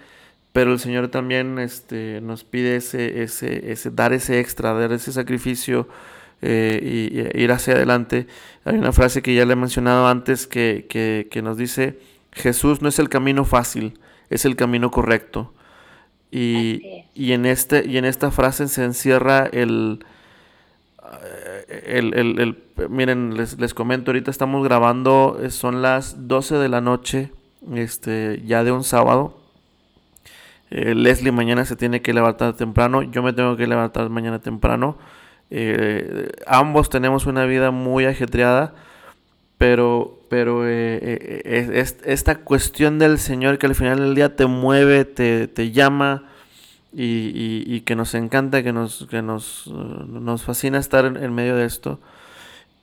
A: pero el Señor también este, nos pide ese, ese, ese, dar ese extra, dar ese sacrificio eh, y, ir hacia adelante. Hay una frase que ya le he mencionado antes que, que, nos dice, Jesús no es el camino fácil, es el camino correcto. Y, y, en, este, y en esta frase se encierra el, el, el, el, miren, les, les, comento, ahorita estamos grabando, son las 12 de la noche, este, ya de un sábado. Eh, Leslie mañana se tiene que levantar temprano, yo me tengo que levantar mañana temprano. Eh, ambos tenemos una vida muy ajetreada, pero, pero eh, esta cuestión del Señor que al final del día te mueve, te, te llama y, que nos encanta, que nos, que nos, nos fascina estar en, medio de esto.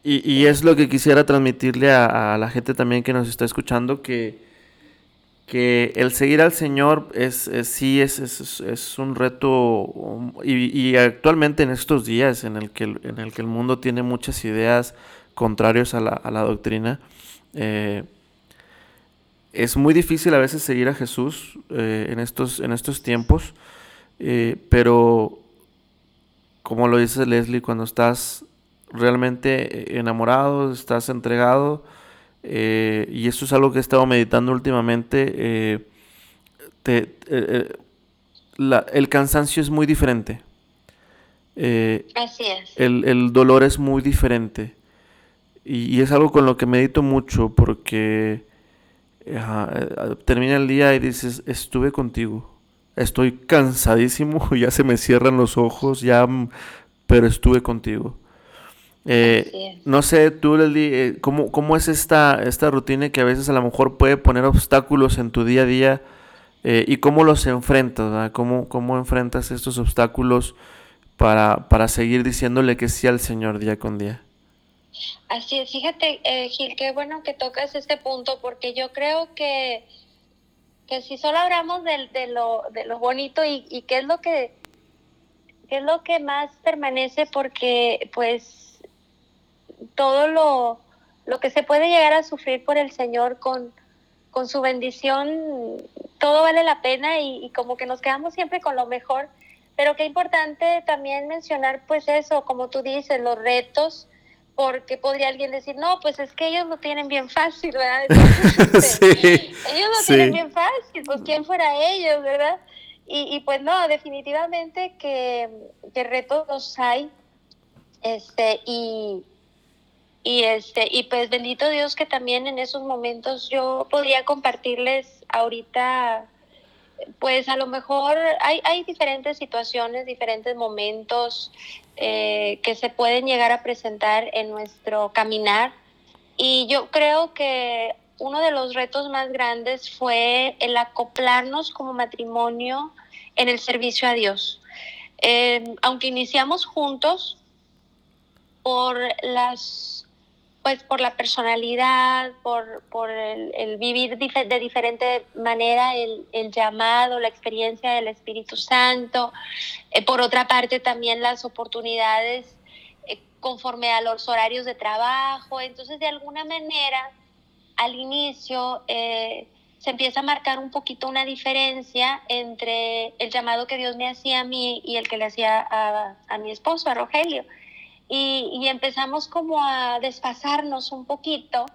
A: Y, es lo que quisiera transmitirle a, la gente también que nos está escuchando, que, que el seguir al Señor es, sí es, es, un reto y, actualmente en estos días en el, que, en el que el mundo tiene muchas ideas contrarias a la, a la doctrina, eh, es muy difícil a veces seguir a Jesús eh, en, estos, en estos tiempos eh, pero, como lo dice Leslie, cuando estás realmente enamorado, estás entregado, eh, y eso es algo que he estado meditando últimamente, eh, el cansancio es muy diferente.
B: Así es.
A: El, dolor es muy diferente. Y, es algo con lo que medito mucho porque termina el día y dices, estuve contigo Estoy cansadísimo, [LAUGHS] ya se me cierran los ojos, ya, pero estuve contigo. Eh, no sé, tú, eh, ¿cómo, ¿cómo, es esta, esta rutina que a veces a lo mejor puede poner obstáculos en tu día a día eh, y cómo los enfrentas? ¿Cómo, ¿Cómo, enfrentas estos obstáculos para, para seguir diciéndole que sí al Señor día con día?
B: Así es, fíjate, Gil, qué bueno que tocas este punto porque yo creo que que si solo hablamos de, de, lo, de lo bonito y, y, qué es lo que qué es lo que más permanece porque pues todo lo, lo que se puede llegar a sufrir por el Señor con, con su bendición, todo vale la pena y, y, como que nos quedamos siempre con lo mejor. Pero qué importante también mencionar pues eso, como tú dices, los retos, porque podría alguien decir, no, pues es que ellos lo tienen bien fácil, ¿verdad? [LAUGHS] ellos lo tienen bien fácil, pues quién fuera ellos, ¿verdad? Y, y pues no, definitivamente que, que, retos los hay, este, y, y este, y pues bendito Dios que también en esos momentos yo podría compartirles ahorita pues a lo mejor hay, hay diferentes situaciones, diferentes momentos eh, que se pueden llegar a presentar en nuestro caminar. Y yo creo que uno de los retos más grandes fue el acoplarnos como matrimonio en el servicio a Dios. Eh, aunque iniciamos juntos, por las pues por la personalidad, por, por el, vivir de diferente manera el, el, llamado, la experiencia del Espíritu Santo. Eh, por otra parte, también las oportunidades eh, conforme a los horarios de trabajo. Entonces, de alguna manera, al inicio eh, se empieza a marcar un poquito una diferencia entre el llamado que Dios me hacía a mí y el que le hacía a, a mi esposo, a Rogelio y, empezamos como a desfasarnos un poquito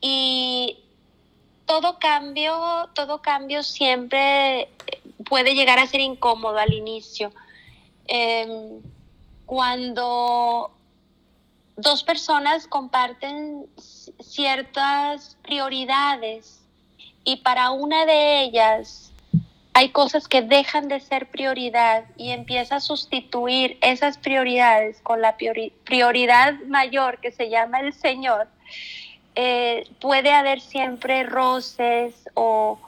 B: y todo cambio, todo cambio siempre puede llegar a ser incómodo al inicio. Em, cuando dos personas comparten ciertas prioridades y para una de ellas hay cosas que dejan de ser prioridad y empieza a sustituir esas prioridades con la prioridad mayor que se llama el Señor, eh, puede haber siempre roces o,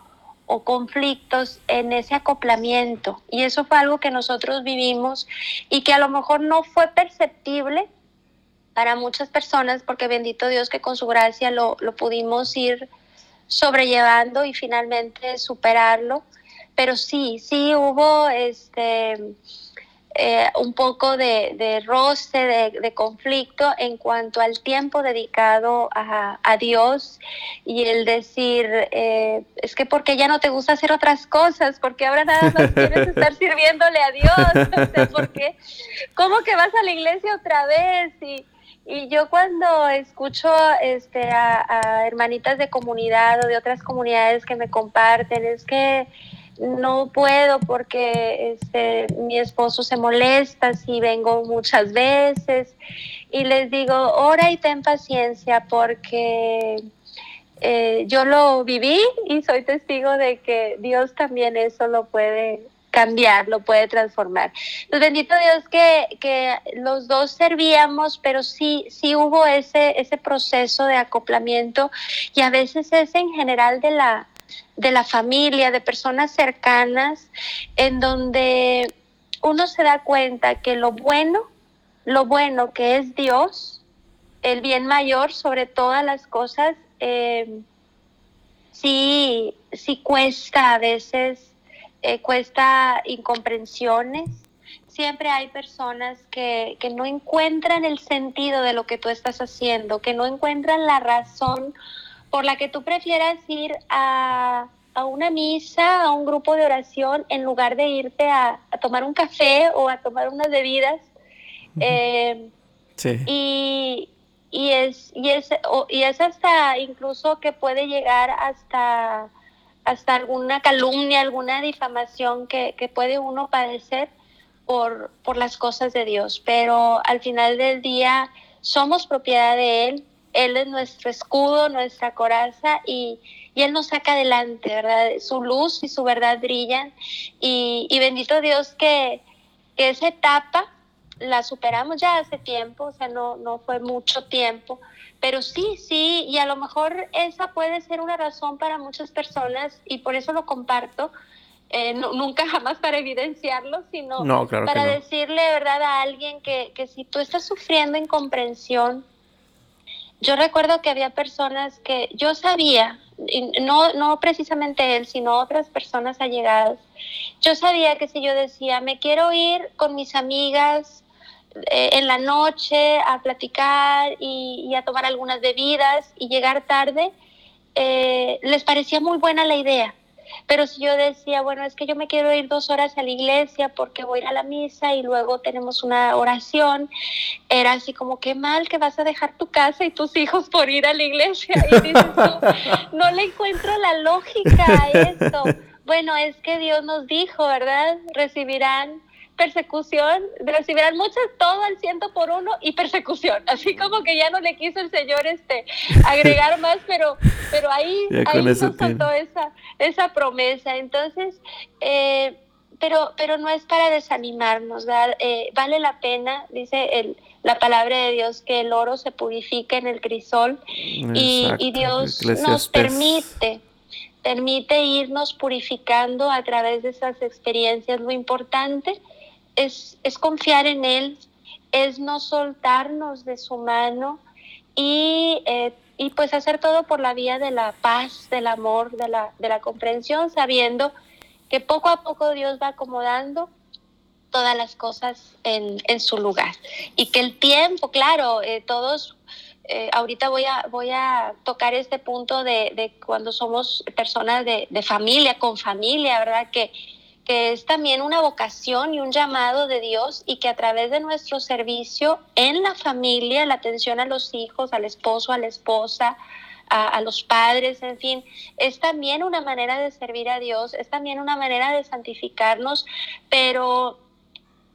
B: o conflictos en ese acoplamiento. Y eso fue algo que nosotros vivimos y que a lo mejor no fue perceptible para muchas personas, porque bendito Dios que con su gracia lo, lo pudimos ir sobrellevando y finalmente superarlo pero sí, sí hubo este, eh, un poco de, roce, de, conflicto en cuanto al tiempo dedicado a, Dios y el decir, eh, es que porque ya no te gusta hacer otras cosas, porque ahora nada más quieres [LAUGHS] estar sirviéndole a Dios, porque ¿cómo que vas a la iglesia otra vez? Y, y yo cuando escucho este, a, a hermanitas de comunidad o de otras comunidades que me comparten, es que no puedo porque este, mi esposo se molesta si vengo muchas veces y les digo, ora y ten paciencia porque eh, yo lo viví y soy testigo de que Dios también eso lo puede cambiar, lo puede transformar. Pues bendito Dios que, que, los dos servíamos, pero sí, sí hubo ese, ese proceso de acoplamiento y a veces es en general de la, de la familia, de personas cercanas, en donde uno se da cuenta que lo bueno, lo bueno que es Dios, el bien mayor sobre todas las cosas, eh, sí, sí cuesta a veces, eh, cuesta incomprensiones. Siempre hay personas que, que no encuentran el sentido de lo que tú estás haciendo, que no encuentran la razón por la que tú prefieras ir a, una misa, a un grupo de oración, en lugar de irte a, tomar un café o a tomar unas bebidas. Eh, sí. Y, y, es, y, es, y es hasta incluso que puede llegar hasta, hasta alguna calumnia, alguna difamación que, que puede uno padecer por, por las cosas de Dios. Pero al final del día somos propiedad de Él él es nuestro escudo, nuestra coraza y, Él nos saca adelante, ¿verdad? Su luz y su verdad brillan y, bendito Dios que, esa etapa la superamos ya hace tiempo, o sea, no, no fue mucho tiempo, pero sí, sí, y a lo mejor esa puede ser una razón para muchas personas y por eso lo comparto. Eh, nunca jamás para evidenciarlo, sino para decirle verdad a alguien que, que si tú estás sufriendo incomprensión, yo recuerdo que había personas que yo sabía, no, no precisamente él, sino otras personas allegadas, yo sabía que si yo decía, me quiero ir con mis amigas eh, en la noche a platicar y, a tomar algunas bebidas y llegar tarde, eh, les parecía muy buena la idea. Pero si yo decía, bueno, es que yo me quiero ir dos horas a la iglesia porque voy a ir a la misa y luego tenemos una oración, era así como, qué mal que vas a dejar tu casa y tus hijos por ir a la iglesia. Y dices tú, [LAUGHS] no le encuentro la lógica a esto. [LAUGHS] Bueno, es que Dios nos dijo, ¿verdad? Recibirán persecución, recibirán muchas, todo al ciento por uno y persecución. [LAUGHS] Así como que ya no le quiso el Señor este agregar [LAUGHS] más, pero, pero ahí, ahí nos faltó esa, esa promesa. Entonces, eh, pero, pero no es para desanimarnos, eh, vale la pena, dice el, la palabra de Dios, que el oro se purifique en el crisol y, y, Dios nos permite permite irnos purificando a través de esas experiencias. Lo importante es, confiar en Él, es no soltarnos de su mano y, eh, y, pues hacer todo por la vía de la paz, del amor, de la, de la comprensión, sabiendo que poco a poco Dios va acomodando todas las cosas en, en su lugar. Y que el tiempo, claro, eh, todos, eh, ahorita voy a, voy a tocar este punto de, de cuando somos personas de, de, familia, con familia, ¿verdad? Que, que es también una vocación y un llamado de Dios y que a través de nuestro servicio en la familia, la atención a los hijos, al esposo, a la esposa, a, los padres, en fin, es también una manera de servir a Dios, es también una manera de santificarnos, pero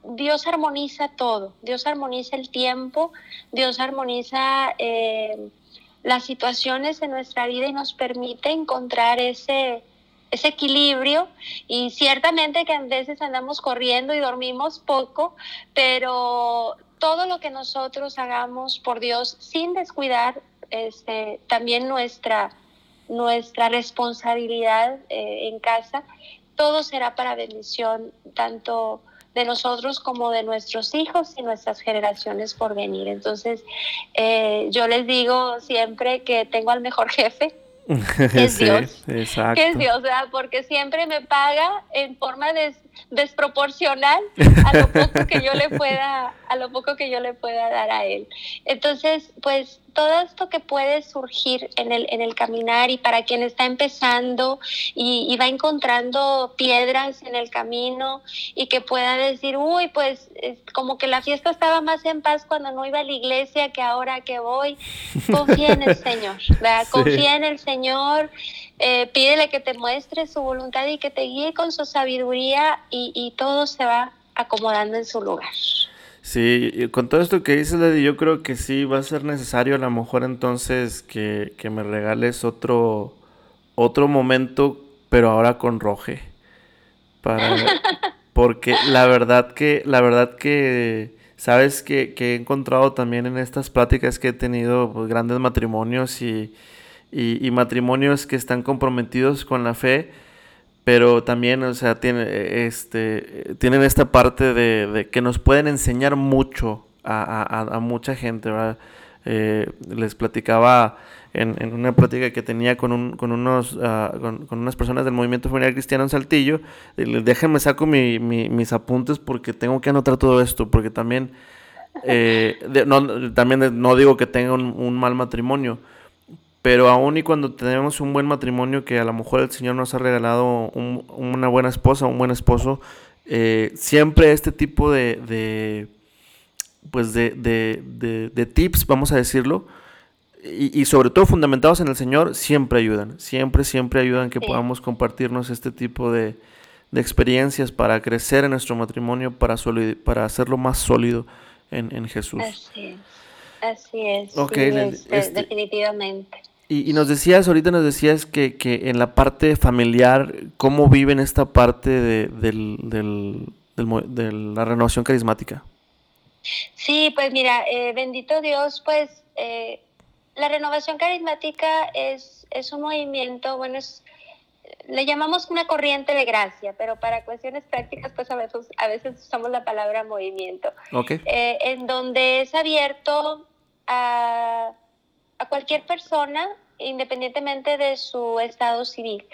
B: Dios armoniza todo, Dios armoniza el tiempo, Dios armoniza eh, las situaciones en nuestra vida y nos permite encontrar ese ese equilibrio y ciertamente que a veces andamos corriendo y dormimos poco, pero todo lo que nosotros hagamos por Dios sin descuidar este, también nuestra, nuestra responsabilidad eh, en casa, todo será para bendición tanto de nosotros como de nuestros hijos y nuestras generaciones por venir. Entonces, eh, yo les digo siempre que tengo al mejor [LAUGHS] jefe, [LAUGHS] es Dios. Exacto. Que es Dios, ¿verdad? Porque siempre me paga en forma desproporcional a lo poco que yo le pueda, a lo poco que yo le pueda dar a él. Entonces, pues todo esto que puede surgir en el, en el caminar y para quien está empezando y, va encontrando piedras en el camino y que pueda decir, uy, pues como que la fiesta estaba más en paz cuando no iba a la iglesia que ahora que voy, [LAUGHS] confía en el Señor, ¿verdad? Confía en el Señor, eh, pídele que te muestre su voluntad y que te guíe con su sabiduría y, y todo se va acomodando en su lugar.
A: Sí, y con todo esto que dices, Lady, yo creo que sí va a ser necesario a lo mejor entonces que, me regales otro, otro momento, pero ahora con Roje. Para, [LAUGHS] porque la verdad que, la verdad que, sabes que, he encontrado también en estas pláticas que he tenido pues, grandes matrimonios y, y matrimonios que están comprometidos con la fe pero también, o sea, tiene, este, tienen esta parte de, que nos pueden enseñar mucho a, mucha gente. Eh, les platicaba en, una plática que tenía con, un, con, unos, ah, con, unas personas del movimiento familiar cristiano en Saltillo, déjenme saco mi, mis apuntes porque tengo que anotar todo esto, porque también, eh, no, también no digo que tenga un mal matrimonio, pero aún y cuando tenemos un buen matrimonio, que a lo mejor el Señor nos ha regalado una buena esposa, un buen esposo, eh, siempre este tipo de, pues de, de, tips, vamos a decirlo, y, sobre todo fundamentados en el Señor, siempre ayudan. Siempre, siempre ayudan que podamos compartirnos este tipo de, experiencias para crecer en nuestro matrimonio, para, para hacerlo más sólido en, Jesús.
B: Así es. Así es. Este, definitivamente.
A: Y, nos decías, ahorita nos decías que, en la parte familiar, ¿cómo viven esta parte de, la renovación carismática?
B: Sí, pues mira, eh, bendito Dios, pues eh, la renovación carismática es, es un movimiento, bueno, es, le llamamos una corriente de gracia, pero para cuestiones prácticas, pues a veces, a veces usamos la palabra movimiento, okay. Eh, en donde es abierto a a cualquier persona independientemente de su estado civil.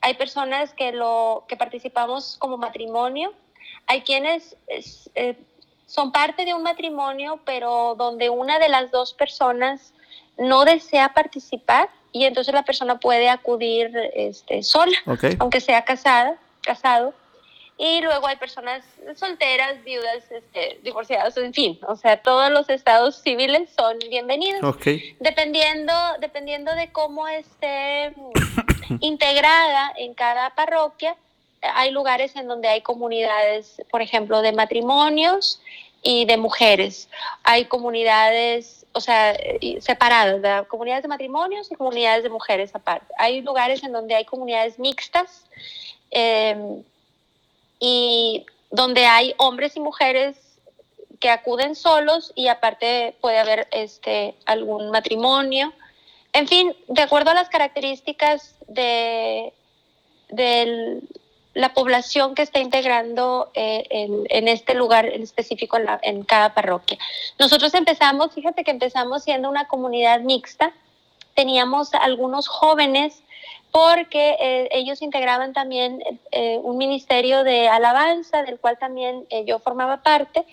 B: Hay personas que lo que participamos como matrimonio, hay quienes eh, son parte de un matrimonio, pero donde una de las dos personas no desea participar y entonces la persona puede acudir este, sola, aunque sea casada, casado y luego hay personas solteras, viudas, este, divorciadas, en fin, o sea, todos los estados civiles son bienvenidos. Dependiendo, dependiendo de cómo esté [COUGHS] integrada en cada parroquia, hay lugares en donde hay comunidades, por ejemplo, de matrimonios y de mujeres. Hay comunidades, o sea, separadas, ¿verdad? comunidades de matrimonios y comunidades de mujeres aparte. Hay lugares en donde hay comunidades mixtas. Eh, y donde hay hombres y mujeres que acuden solos y aparte puede haber este algún matrimonio. En fin, de acuerdo a las características de, la población que está integrando eh, en, este lugar en específico en, en, cada parroquia. Nosotros empezamos, fíjate que empezamos siendo una comunidad mixta, teníamos algunos jóvenes porque eh, ellos integraban también eh, un ministerio de alabanza, del cual también eh, yo formaba parte.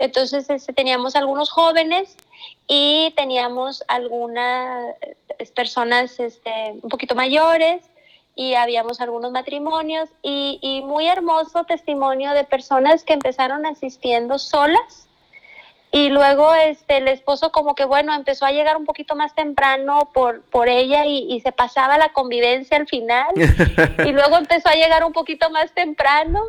B: Entonces este, teníamos algunos jóvenes y teníamos algunas personas este, un poquito mayores y habíamos algunos matrimonios y, y muy hermoso testimonio de personas que empezaron asistiendo solas y luego este el esposo como que bueno empezó a llegar un poquito más temprano por por ella y, se pasaba la convivencia al final. [LAUGHS] Y luego empezó a llegar un poquito más temprano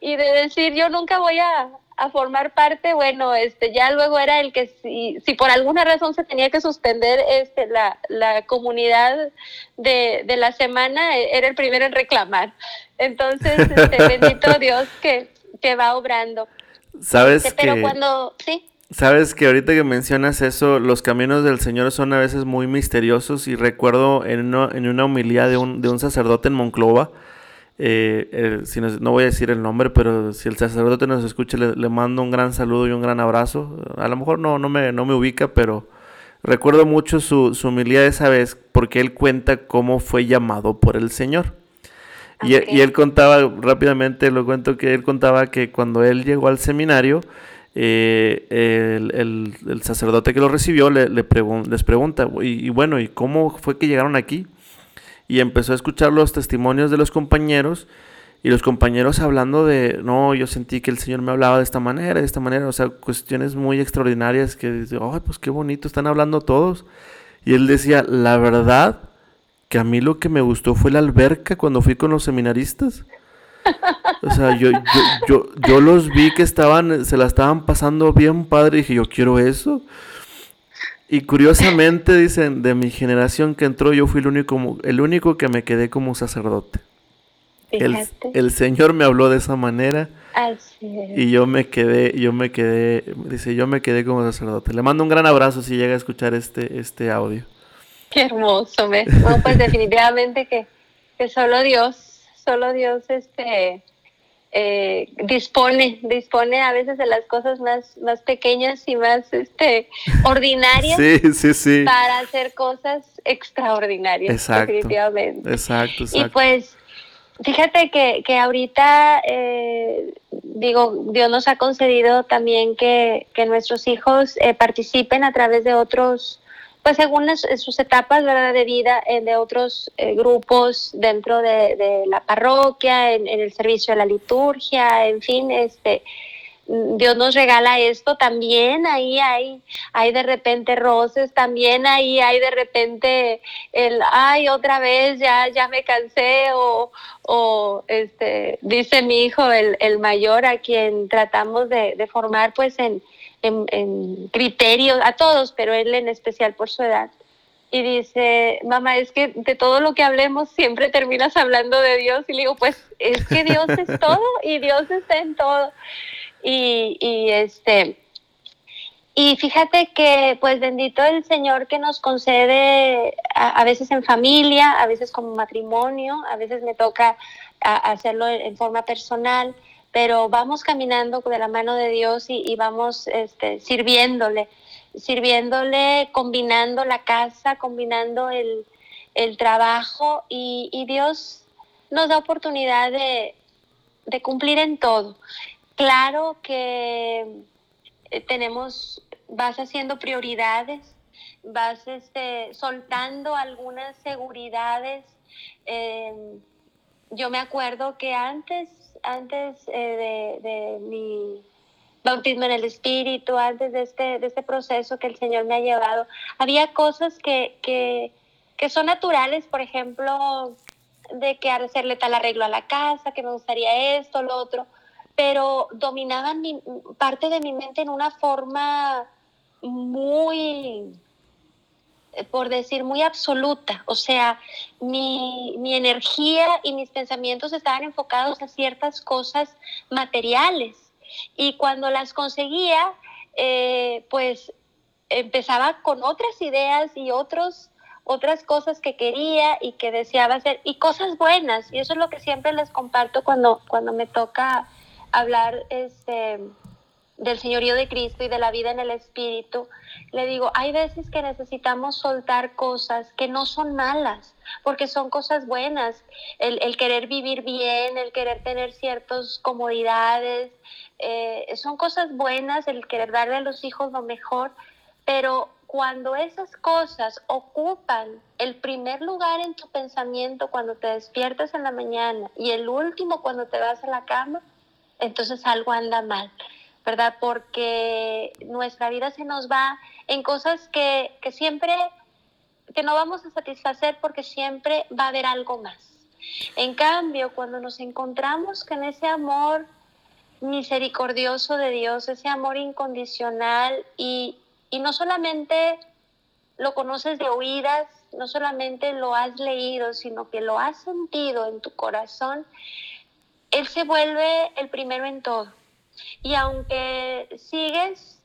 B: y de decir yo nunca voy a, formar parte bueno este ya luego era el que si, si por alguna razón se tenía que suspender este la, la comunidad de, de la semana e, era el primero en reclamar. Entonces este, bendito [LAUGHS] Dios que, que va obrando.
A: Sabes este,
B: pero cuando sí
A: Sabes que ahorita que mencionas eso, los caminos del Señor son a veces muy misteriosos y recuerdo en una, en una homilía de un, de un sacerdote en Monclova, eh, si no, voy a decir el nombre, pero si el sacerdote nos escucha, le, mando un gran saludo y un gran abrazo. A lo mejor no, no, me, no me ubica, pero recuerdo mucho su, su humildad esa vez porque él cuenta cómo fue llamado por el Señor. Y, él contaba rápidamente, lo cuento que él contaba que cuando él llegó al seminario, eh, el, sacerdote que lo recibió le, les pregunta, y, bueno, ¿y cómo fue que llegaron aquí? Y empezó a escuchar los testimonios de los compañeros y los compañeros hablando de, no, yo sentí que el Señor me hablaba de esta manera, de esta manera, o sea, cuestiones muy extraordinarias que, ay, pues qué bonito, están hablando todos. Y él decía, la verdad, que a mí lo que me gustó fue la alberca cuando fui con los seminaristas. O sea, yo, yo, yo, yo los vi que estaban, se la estaban pasando bien padre y dije, yo quiero eso. Y curiosamente dicen, de mi generación que entró, yo fui el único, el único que me quedé como sacerdote. El, el, Señor me habló de esa manera. Y yo me quedé, yo me quedé, dice, yo me quedé como sacerdote. Le mando un gran abrazo si llega a escuchar este, este audio.
B: Qué hermoso. No, pues definitivamente que, que solo Dios, solo Dios este eh, dispone, dispone a veces de las cosas más, más pequeñas y más este ordinarias para hacer cosas extraordinarias, definitivamente.
A: Exacto,
B: Y pues Fíjate que, que ahorita, eh, digo, Dios nos ha concedido también que, que nuestros hijos eh, participen a través de otros pues según sus etapas ¿verdad? de vida en de otros eh, grupos dentro de, la parroquia, en, el servicio de la liturgia, en fin, este, Dios nos regala esto, también ahí hay, hay de repente roces, también ahí hay de repente el, ay, otra vez ya, ya me cansé, o, o este, dice mi hijo, el, el mayor, a quien tratamos de, de formar pues en, en, criterios, a todos, pero él en especial por su edad. Y dice, mamá, es que de todo lo que hablemos siempre terminas hablando de Dios. Y le digo, pues es que Dios es [LAUGHS] todo y Dios está en todo. Y, y este, y fíjate que, pues bendito el Señor que nos concede a, veces en familia, a veces como matrimonio, a veces me toca hacerlo en forma personal pero vamos caminando de la mano de Dios y, vamos este, sirviéndole, sirviéndole, combinando la casa, combinando el, trabajo y, Dios nos da oportunidad de, cumplir en todo. Claro que eh, tenemos, vas haciendo prioridades, vas este, soltando algunas seguridades. Eh, yo me acuerdo que antes antes eh, de, mi bautismo en el Espíritu, antes de este, de este proceso que el Señor me ha llevado, había cosas que, que, que son naturales, por ejemplo, de que hacerle tal arreglo a la casa, que me gustaría esto, lo otro, pero dominaban mi, parte de mi mente en una forma muy por decir, muy absoluta. O sea, mi, energía y mis pensamientos estaban enfocados a ciertas cosas materiales. Y cuando las conseguía, eh, pues empezaba con otras ideas y otros, otras cosas que quería y que deseaba hacer, y cosas buenas. Y eso es lo que siempre les comparto cuando, cuando me toca hablar este, del señorío de Cristo y de la vida en el Espíritu, le digo, hay veces que necesitamos soltar cosas que no son malas, porque son cosas buenas. El, querer vivir bien, el querer tener ciertas comodidades, eh, son cosas buenas, el querer darle a los hijos lo mejor, pero cuando esas cosas ocupan el primer lugar en tu pensamiento cuando te despiertas en la mañana y el último cuando te vas a la cama, entonces algo anda mal. ¿Verdad? Porque nuestra vida se nos va en cosas que, que siempre, que no vamos a satisfacer porque siempre va a haber algo más. En cambio, cuando nos encontramos con ese amor misericordioso de Dios, ese amor incondicional y, y no solamente lo conoces de oídas, no solamente lo has leído, sino que lo has sentido en tu corazón, Él se vuelve el primero en todo. Y aunque sigues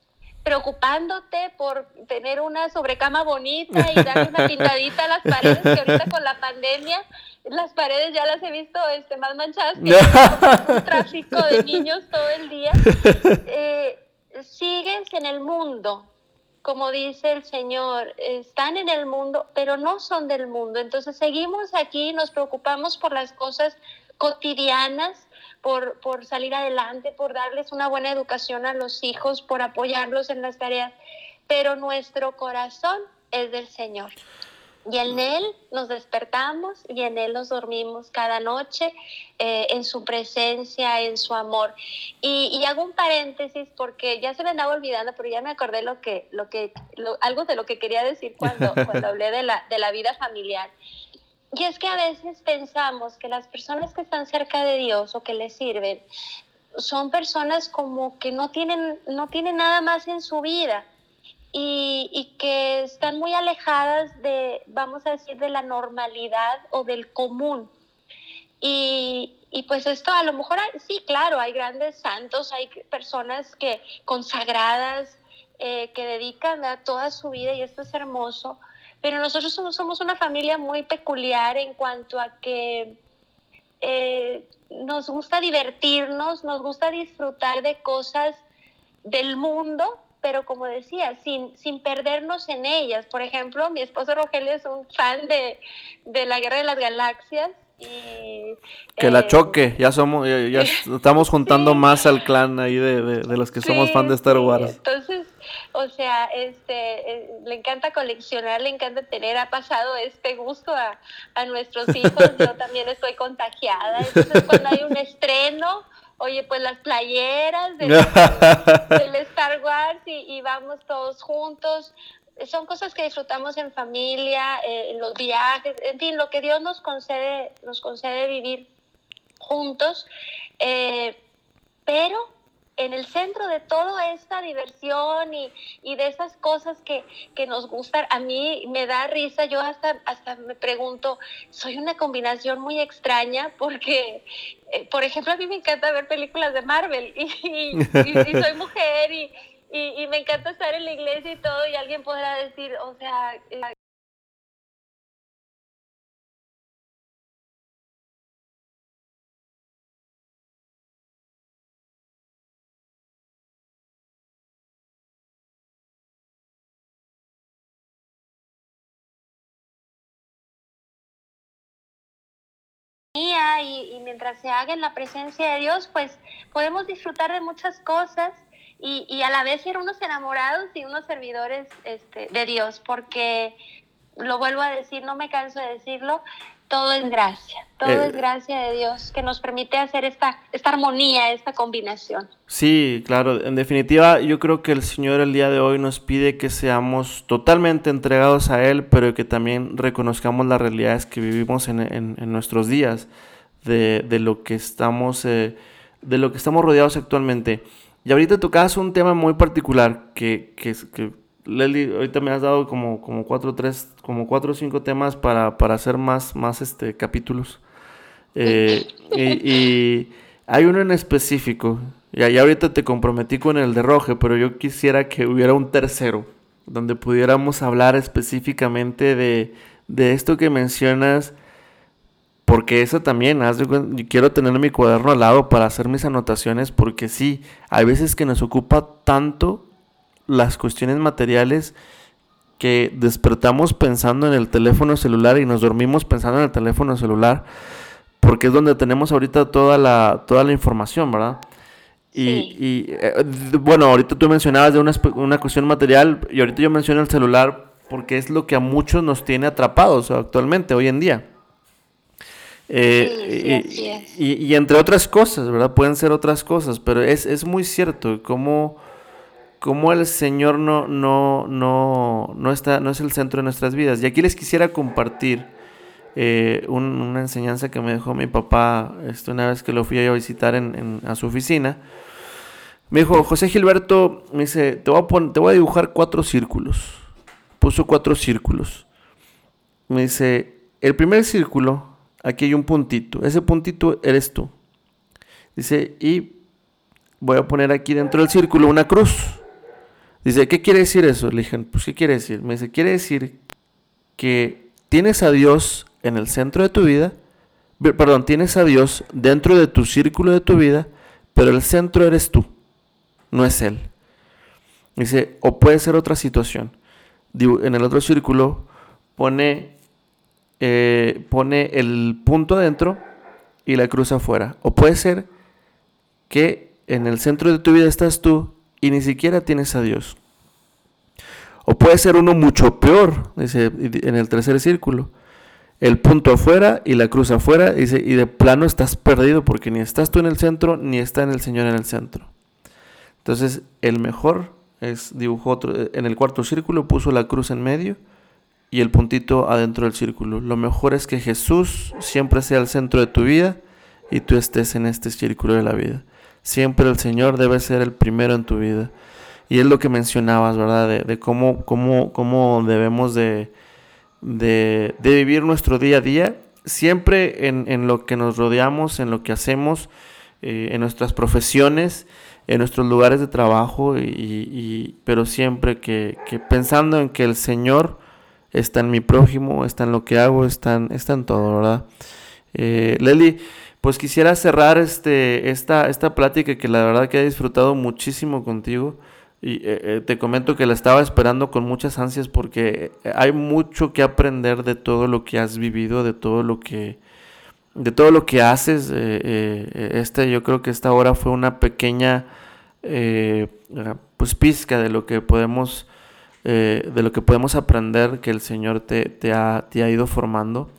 B: preocupándote por tener una sobrecama bonita y darle una pintadita a las [LAUGHS] paredes, que ahorita con la pandemia las paredes ya las he visto este, más manchadas que un tráfico de niños todo el día, [LAUGHS] eh, sigues en el mundo como dice el Señor, están en el mundo, pero no son del mundo. Entonces seguimos aquí, nos preocupamos por las cosas cotidianas, por, por salir adelante, por darles una buena educación a los hijos, por apoyarlos en las tareas, pero nuestro corazón es del Señor. Y en Él nos despertamos y en Él nos dormimos cada noche eh, en su presencia, en su amor. Y, hago un paréntesis porque ya se me andaba olvidando, pero ya me acordé lo que, lo que, algo de lo que quería decir cuando, [LAUGHS] cuando hablé de la, de la vida familiar. Y es que a veces pensamos que las personas que están cerca de Dios o que le sirven son personas como que no tienen, no tienen nada más en su vida y, que están muy alejadas de, vamos a decir, de la normalidad o del común. Y, pues esto a lo mejor, sí, claro, hay grandes santos, hay personas que consagradas, eh, que dedican a toda su vida y esto es hermoso, pero nosotros somos, una familia muy peculiar en cuanto a que eh, nos gusta divertirnos, nos gusta disfrutar de cosas del mundo, pero como decía, sin, sin perdernos en ellas. Por ejemplo, mi esposo Rogelio es un fan de, de la Guerra de las Galaxias. Y,
A: que la eh, choque, ya somos, ya, [LAUGHS] estamos juntando más al clan ahí de, de, los que somos fan de Star Wars.
B: Entonces, o sea, este, eh, le encanta coleccionar, le encanta tener, ha pasado este gusto a, a nuestros [LAUGHS] hijos, yo también estoy contagiada, entonces [LAUGHS] cuando hay un estreno, oye, pues las playeras [LAUGHS] del, Star Wars y, vamos todos juntos. Son cosas que disfrutamos en familia, eh, en los viajes, en fin, lo que Dios nos concede, nos concede vivir juntos. Eh, pero en el centro de toda esta diversión y, y de esas cosas que, que, nos gustan, a mí me da risa, yo hasta, hasta me pregunto, soy una combinación muy extraña porque, eh, por ejemplo, a mí me encanta ver películas de Marvel [LAUGHS] y, y, soy mujer y, y, me encanta estar en la iglesia y todo y alguien podrá decir, o sea... Y, mientras se haga en la presencia de Dios, pues podemos disfrutar de muchas cosas y, y a la vez ser unos enamorados y unos servidores este, de Dios, porque lo vuelvo a decir, no me canso de decirlo, todo es gracia, todo eh, es gracia de Dios que nos permite hacer esta, esta armonía, esta combinación.
A: Sí, claro, en definitiva yo creo que el Señor el día de hoy nos pide que seamos totalmente entregados a Él, pero que también reconozcamos las realidades que vivimos en, en, nuestros días, de, de, lo que estamos, eh, de lo que estamos rodeados actualmente. Y ahorita tocabas un tema muy particular que, que, que Leli, ahorita me has dado como, como cuatro, tres, como cuatro o cinco temas para, para hacer más, más este, capítulos. Eh, y, hay uno en específico, y ahorita te comprometí con el de Roge, pero yo quisiera que hubiera un tercero, donde pudiéramos hablar específicamente de, de esto que mencionas, porque eso también, yo quiero tener mi cuaderno al lado para hacer mis anotaciones, porque sí, hay veces que nos ocupa tanto las cuestiones materiales que despertamos pensando en el teléfono celular y nos dormimos pensando en el teléfono celular, porque es donde tenemos ahorita toda la, toda la información, ¿verdad? Y, eh, bueno, ahorita tú mencionabas de una, una, cuestión material y ahorita yo menciono el celular porque es lo que a muchos nos tiene atrapados actualmente, hoy en día. Eh, y, y, entre otras cosas, ¿verdad? Pueden ser otras cosas, pero es, es muy cierto cómo cómo el Señor no, no, no, no, está, no es el centro de nuestras vidas. Y aquí les quisiera compartir eh, una enseñanza que me dejó mi papá este, una vez que lo fui a visitar en, a su oficina. Me dijo, José Gilberto, me dice, te voy, a te voy a dibujar cuatro círculos. Puso cuatro círculos. Me dice, el primer círculo, aquí hay un puntito. Ese puntito eres tú. Dice, y voy a poner aquí dentro del círculo una cruz. Dice, ¿qué quiere decir eso? Le dije, pues ¿qué quiere decir? Me dice, quiere decir que tienes a Dios en el centro de tu vida, perdón, tienes a Dios dentro de tu círculo de tu vida, pero el centro eres tú, no es Él. Dice, o puede ser otra situación. En el otro círculo pone, eh, pone el punto adentro y la cruz afuera. O puede ser que en el centro de tu vida estás tú y ni siquiera tienes a Dios. O puede ser uno mucho peor, dice en el tercer círculo. El punto afuera y la cruz afuera, dice, y de plano estás perdido porque ni estás tú en el centro, ni está en el Señor en el centro. Entonces, el mejor es dibujó otro, en el cuarto círculo, puso la cruz en medio y el puntito adentro del círculo. Lo mejor es que Jesús siempre sea el centro de tu vida y tú estés en este círculo de la vida. Siempre el Señor debe ser el primero en tu vida. Y es lo que mencionabas, ¿verdad? De, cómo, cómo, cómo, debemos de, de, vivir nuestro día a día, siempre en, lo que nos rodeamos, en lo que hacemos, eh, en nuestras profesiones, en nuestros lugares de trabajo, y, pero siempre que, pensando en que el Señor está en mi prójimo, está en lo que hago, está en, todo, ¿verdad? Eh, Leli, pues quisiera cerrar este, esta, esta plática que la verdad que he disfrutado muchísimo contigo. Y eh, eh, te comento que la estaba esperando con muchas ansias porque hay mucho que aprender de todo lo que has vivido, de todo lo que, de todo lo que haces. Este, yo creo que esta hora fue una pequeña pues pizca de lo que podemos, de lo que podemos aprender que el Señor te, te, ha, te ha ido formando.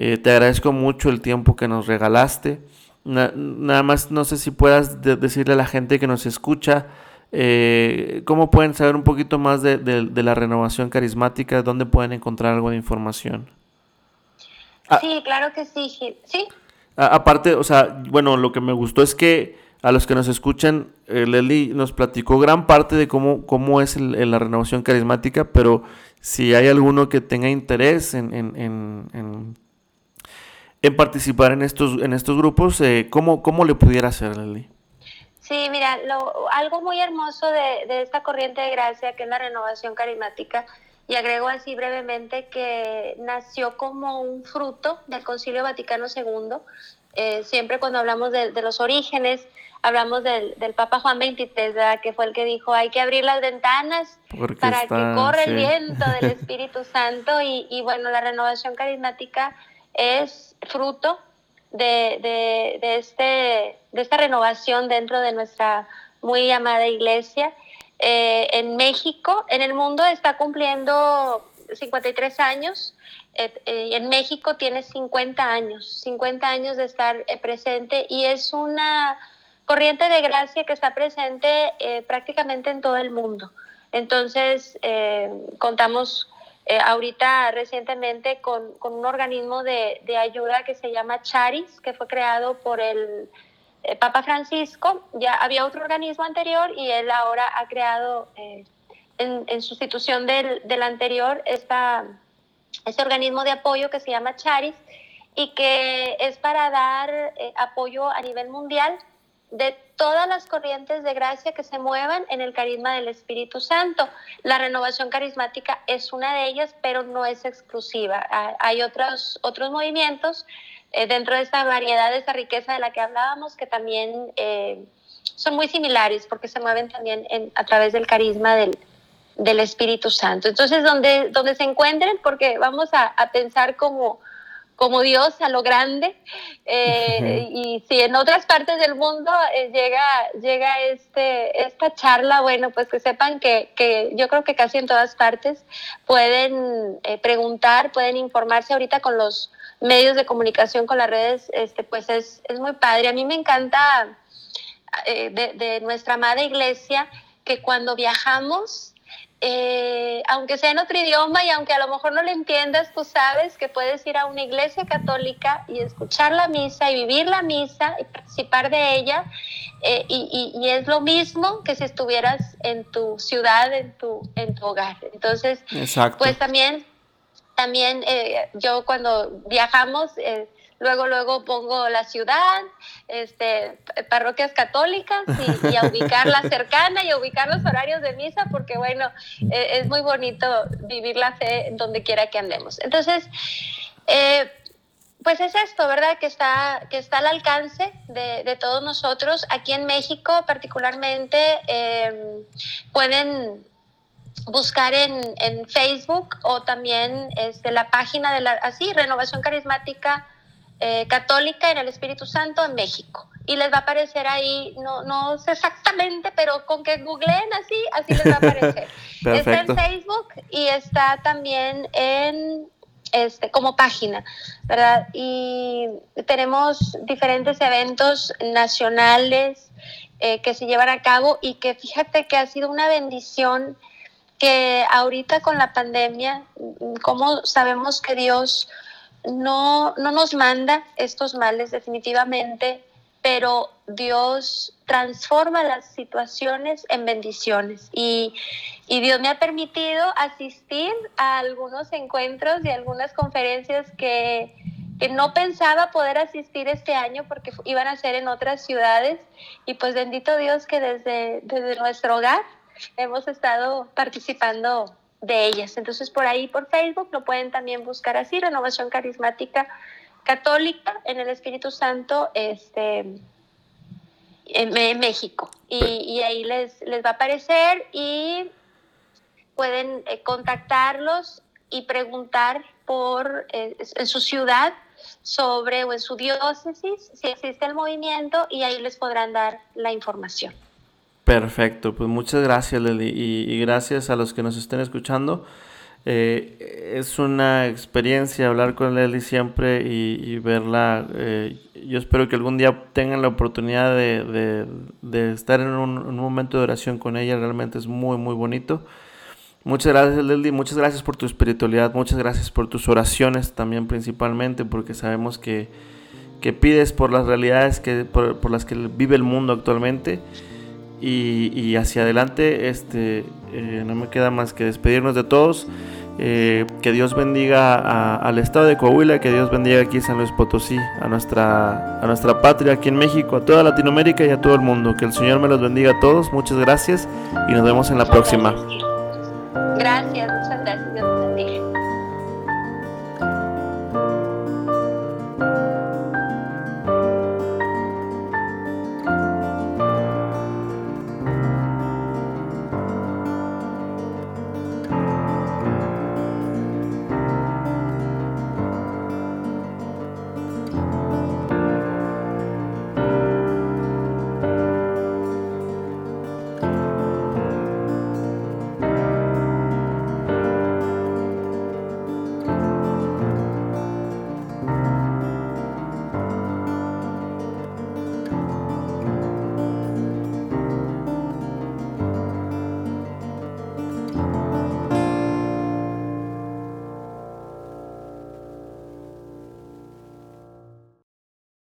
A: Eh, te agradezco mucho el tiempo que nos regalaste. nada más no sé si puedas decirle a la gente que nos escucha eh, cómo pueden saber un poquito más de, la renovación carismática, dónde pueden encontrar algo de información.
B: Ah. sí, claro que sí, sí.
A: aparte, o sea, bueno, lo que me gustó es que a los que nos escuchan, eh, nos platicó gran parte de cómo, cómo es la renovación carismática, pero si hay alguno que tenga interés en, en en participar en estos, en estos grupos, eh, ¿cómo, ¿cómo, le pudiera hacer, Lely?
B: Sí, mira, lo, algo muy hermoso de, de, esta corriente de gracia, que es la renovación carismática, y agrego así brevemente que nació como un fruto del Concilio Vaticano II. Eh, siempre cuando hablamos de, de, los orígenes, hablamos del, del Papa Juan XXIII, que fue el que dijo, hay que abrir las ventanas para que corra el viento del [LAUGHS] Espíritu Santo, y, y bueno, la renovación carismática es fruto de, este, de esta renovación dentro de nuestra muy amada iglesia. Eh, en México, en el mundo está cumpliendo 53 años, eh, eh, en México tiene 50 años, 50 años de estar presente y es una corriente de gracia que está presente prácticamente en todo el mundo. Entonces, contamos eh, ahorita recientemente con, un organismo de, ayuda que se llama Charis, que fue creado por el eh, Papa Francisco. Ya había otro organismo anterior y él ahora ha creado eh, en, sustitución del, del anterior esta, este organismo de apoyo que se llama Charis y que es para dar apoyo a nivel mundial de todas las corrientes de gracia que se muevan en el carisma del Espíritu Santo. La renovación carismática es una de ellas, pero no es exclusiva. Hay otros, otros movimientos eh, dentro de esta variedad, de esta riqueza de la que hablábamos, que también eh, son muy similares porque se mueven también a través del carisma del, Espíritu Santo. Entonces, donde, donde se encuentren, porque vamos a, a pensar como como Dios a lo grande. Eh, y si en otras partes del mundo eh, llega, llega este, esta charla, bueno, pues que sepan que, que yo creo que casi en todas partes pueden eh, preguntar, pueden informarse ahorita con los medios de comunicación, con las redes, este, pues es, es muy padre. A mí me encanta de, de nuestra amada iglesia que cuando viajamos, eh, aunque sea en otro idioma y aunque a lo mejor no le entiendas, tú sabes que puedes ir a una iglesia católica y escuchar la misa y vivir la misa y participar de ella. Eh, y, es lo mismo que si estuvieras en tu ciudad, en tu, en tu hogar. Entonces, pues también, también eh, yo cuando viajamos Luego, luego pongo la ciudad, este, parroquias católicas y, a ubicarla cercana y a ubicar los horarios de misa, porque bueno, e, es muy bonito vivir la fe donde quiera que andemos. Entonces, eh, pues es esto, ¿verdad? Que está, que está al alcance de, todos nosotros. Aquí en México particularmente em, pueden buscar en, Facebook o también este, la página de la, así, Renovación Carismática eh, Católica en el Espíritu Santo en México. Y les va a aparecer ahí, no, no sé exactamente, pero con que googleen así, así les va a aparecer. [LAUGHS] está en Facebook y está también en este, como página, ¿verdad? Y tenemos diferentes eventos nacionales eh, que se llevan a cabo y que fíjate que ha sido una bendición que ahorita con la pandemia, como sabemos que Dios no, no nos manda estos males definitivamente, pero Dios transforma las situaciones en bendiciones. Y, Dios me ha permitido asistir a algunos encuentros y algunas conferencias que, no pensaba poder asistir este año porque iban a ser en otras ciudades. Y pues bendito Dios que desde, desde nuestro hogar hemos estado participando de ellas. Entonces por ahí, por Facebook, lo pueden también buscar así, Renovación Carismática Católica en el Espíritu Santo este, en, México. Y, ahí les, les va a aparecer y pueden eh, contactarlos y preguntar por eh, en su ciudad sobre o en su diócesis si existe el movimiento y ahí les podrán dar la información.
A: Perfecto, pues muchas gracias Leli y, gracias a los que nos estén escuchando. Eh, es una experiencia hablar con Leli siempre y, verla. Eh, yo espero que algún día tengan la oportunidad de, estar en un, momento de oración con ella. Realmente es muy, muy bonito. Muchas gracias Leli, muchas gracias por tu espiritualidad, muchas gracias por tus oraciones también principalmente, porque sabemos que, pides por las realidades que, por las que vive el mundo actualmente y, hacia adelante este, eh, no me queda más que despedirnos de todos. Eh, que Dios bendiga al estado de Coahuila, que Dios bendiga aquí San Luis Potosí, a nuestra, a nuestra patria aquí en México, a toda Latinoamérica y a todo el mundo. Que el Señor me los bendiga a todos. Muchas gracias y nos vemos en la próxima.
B: Gracias.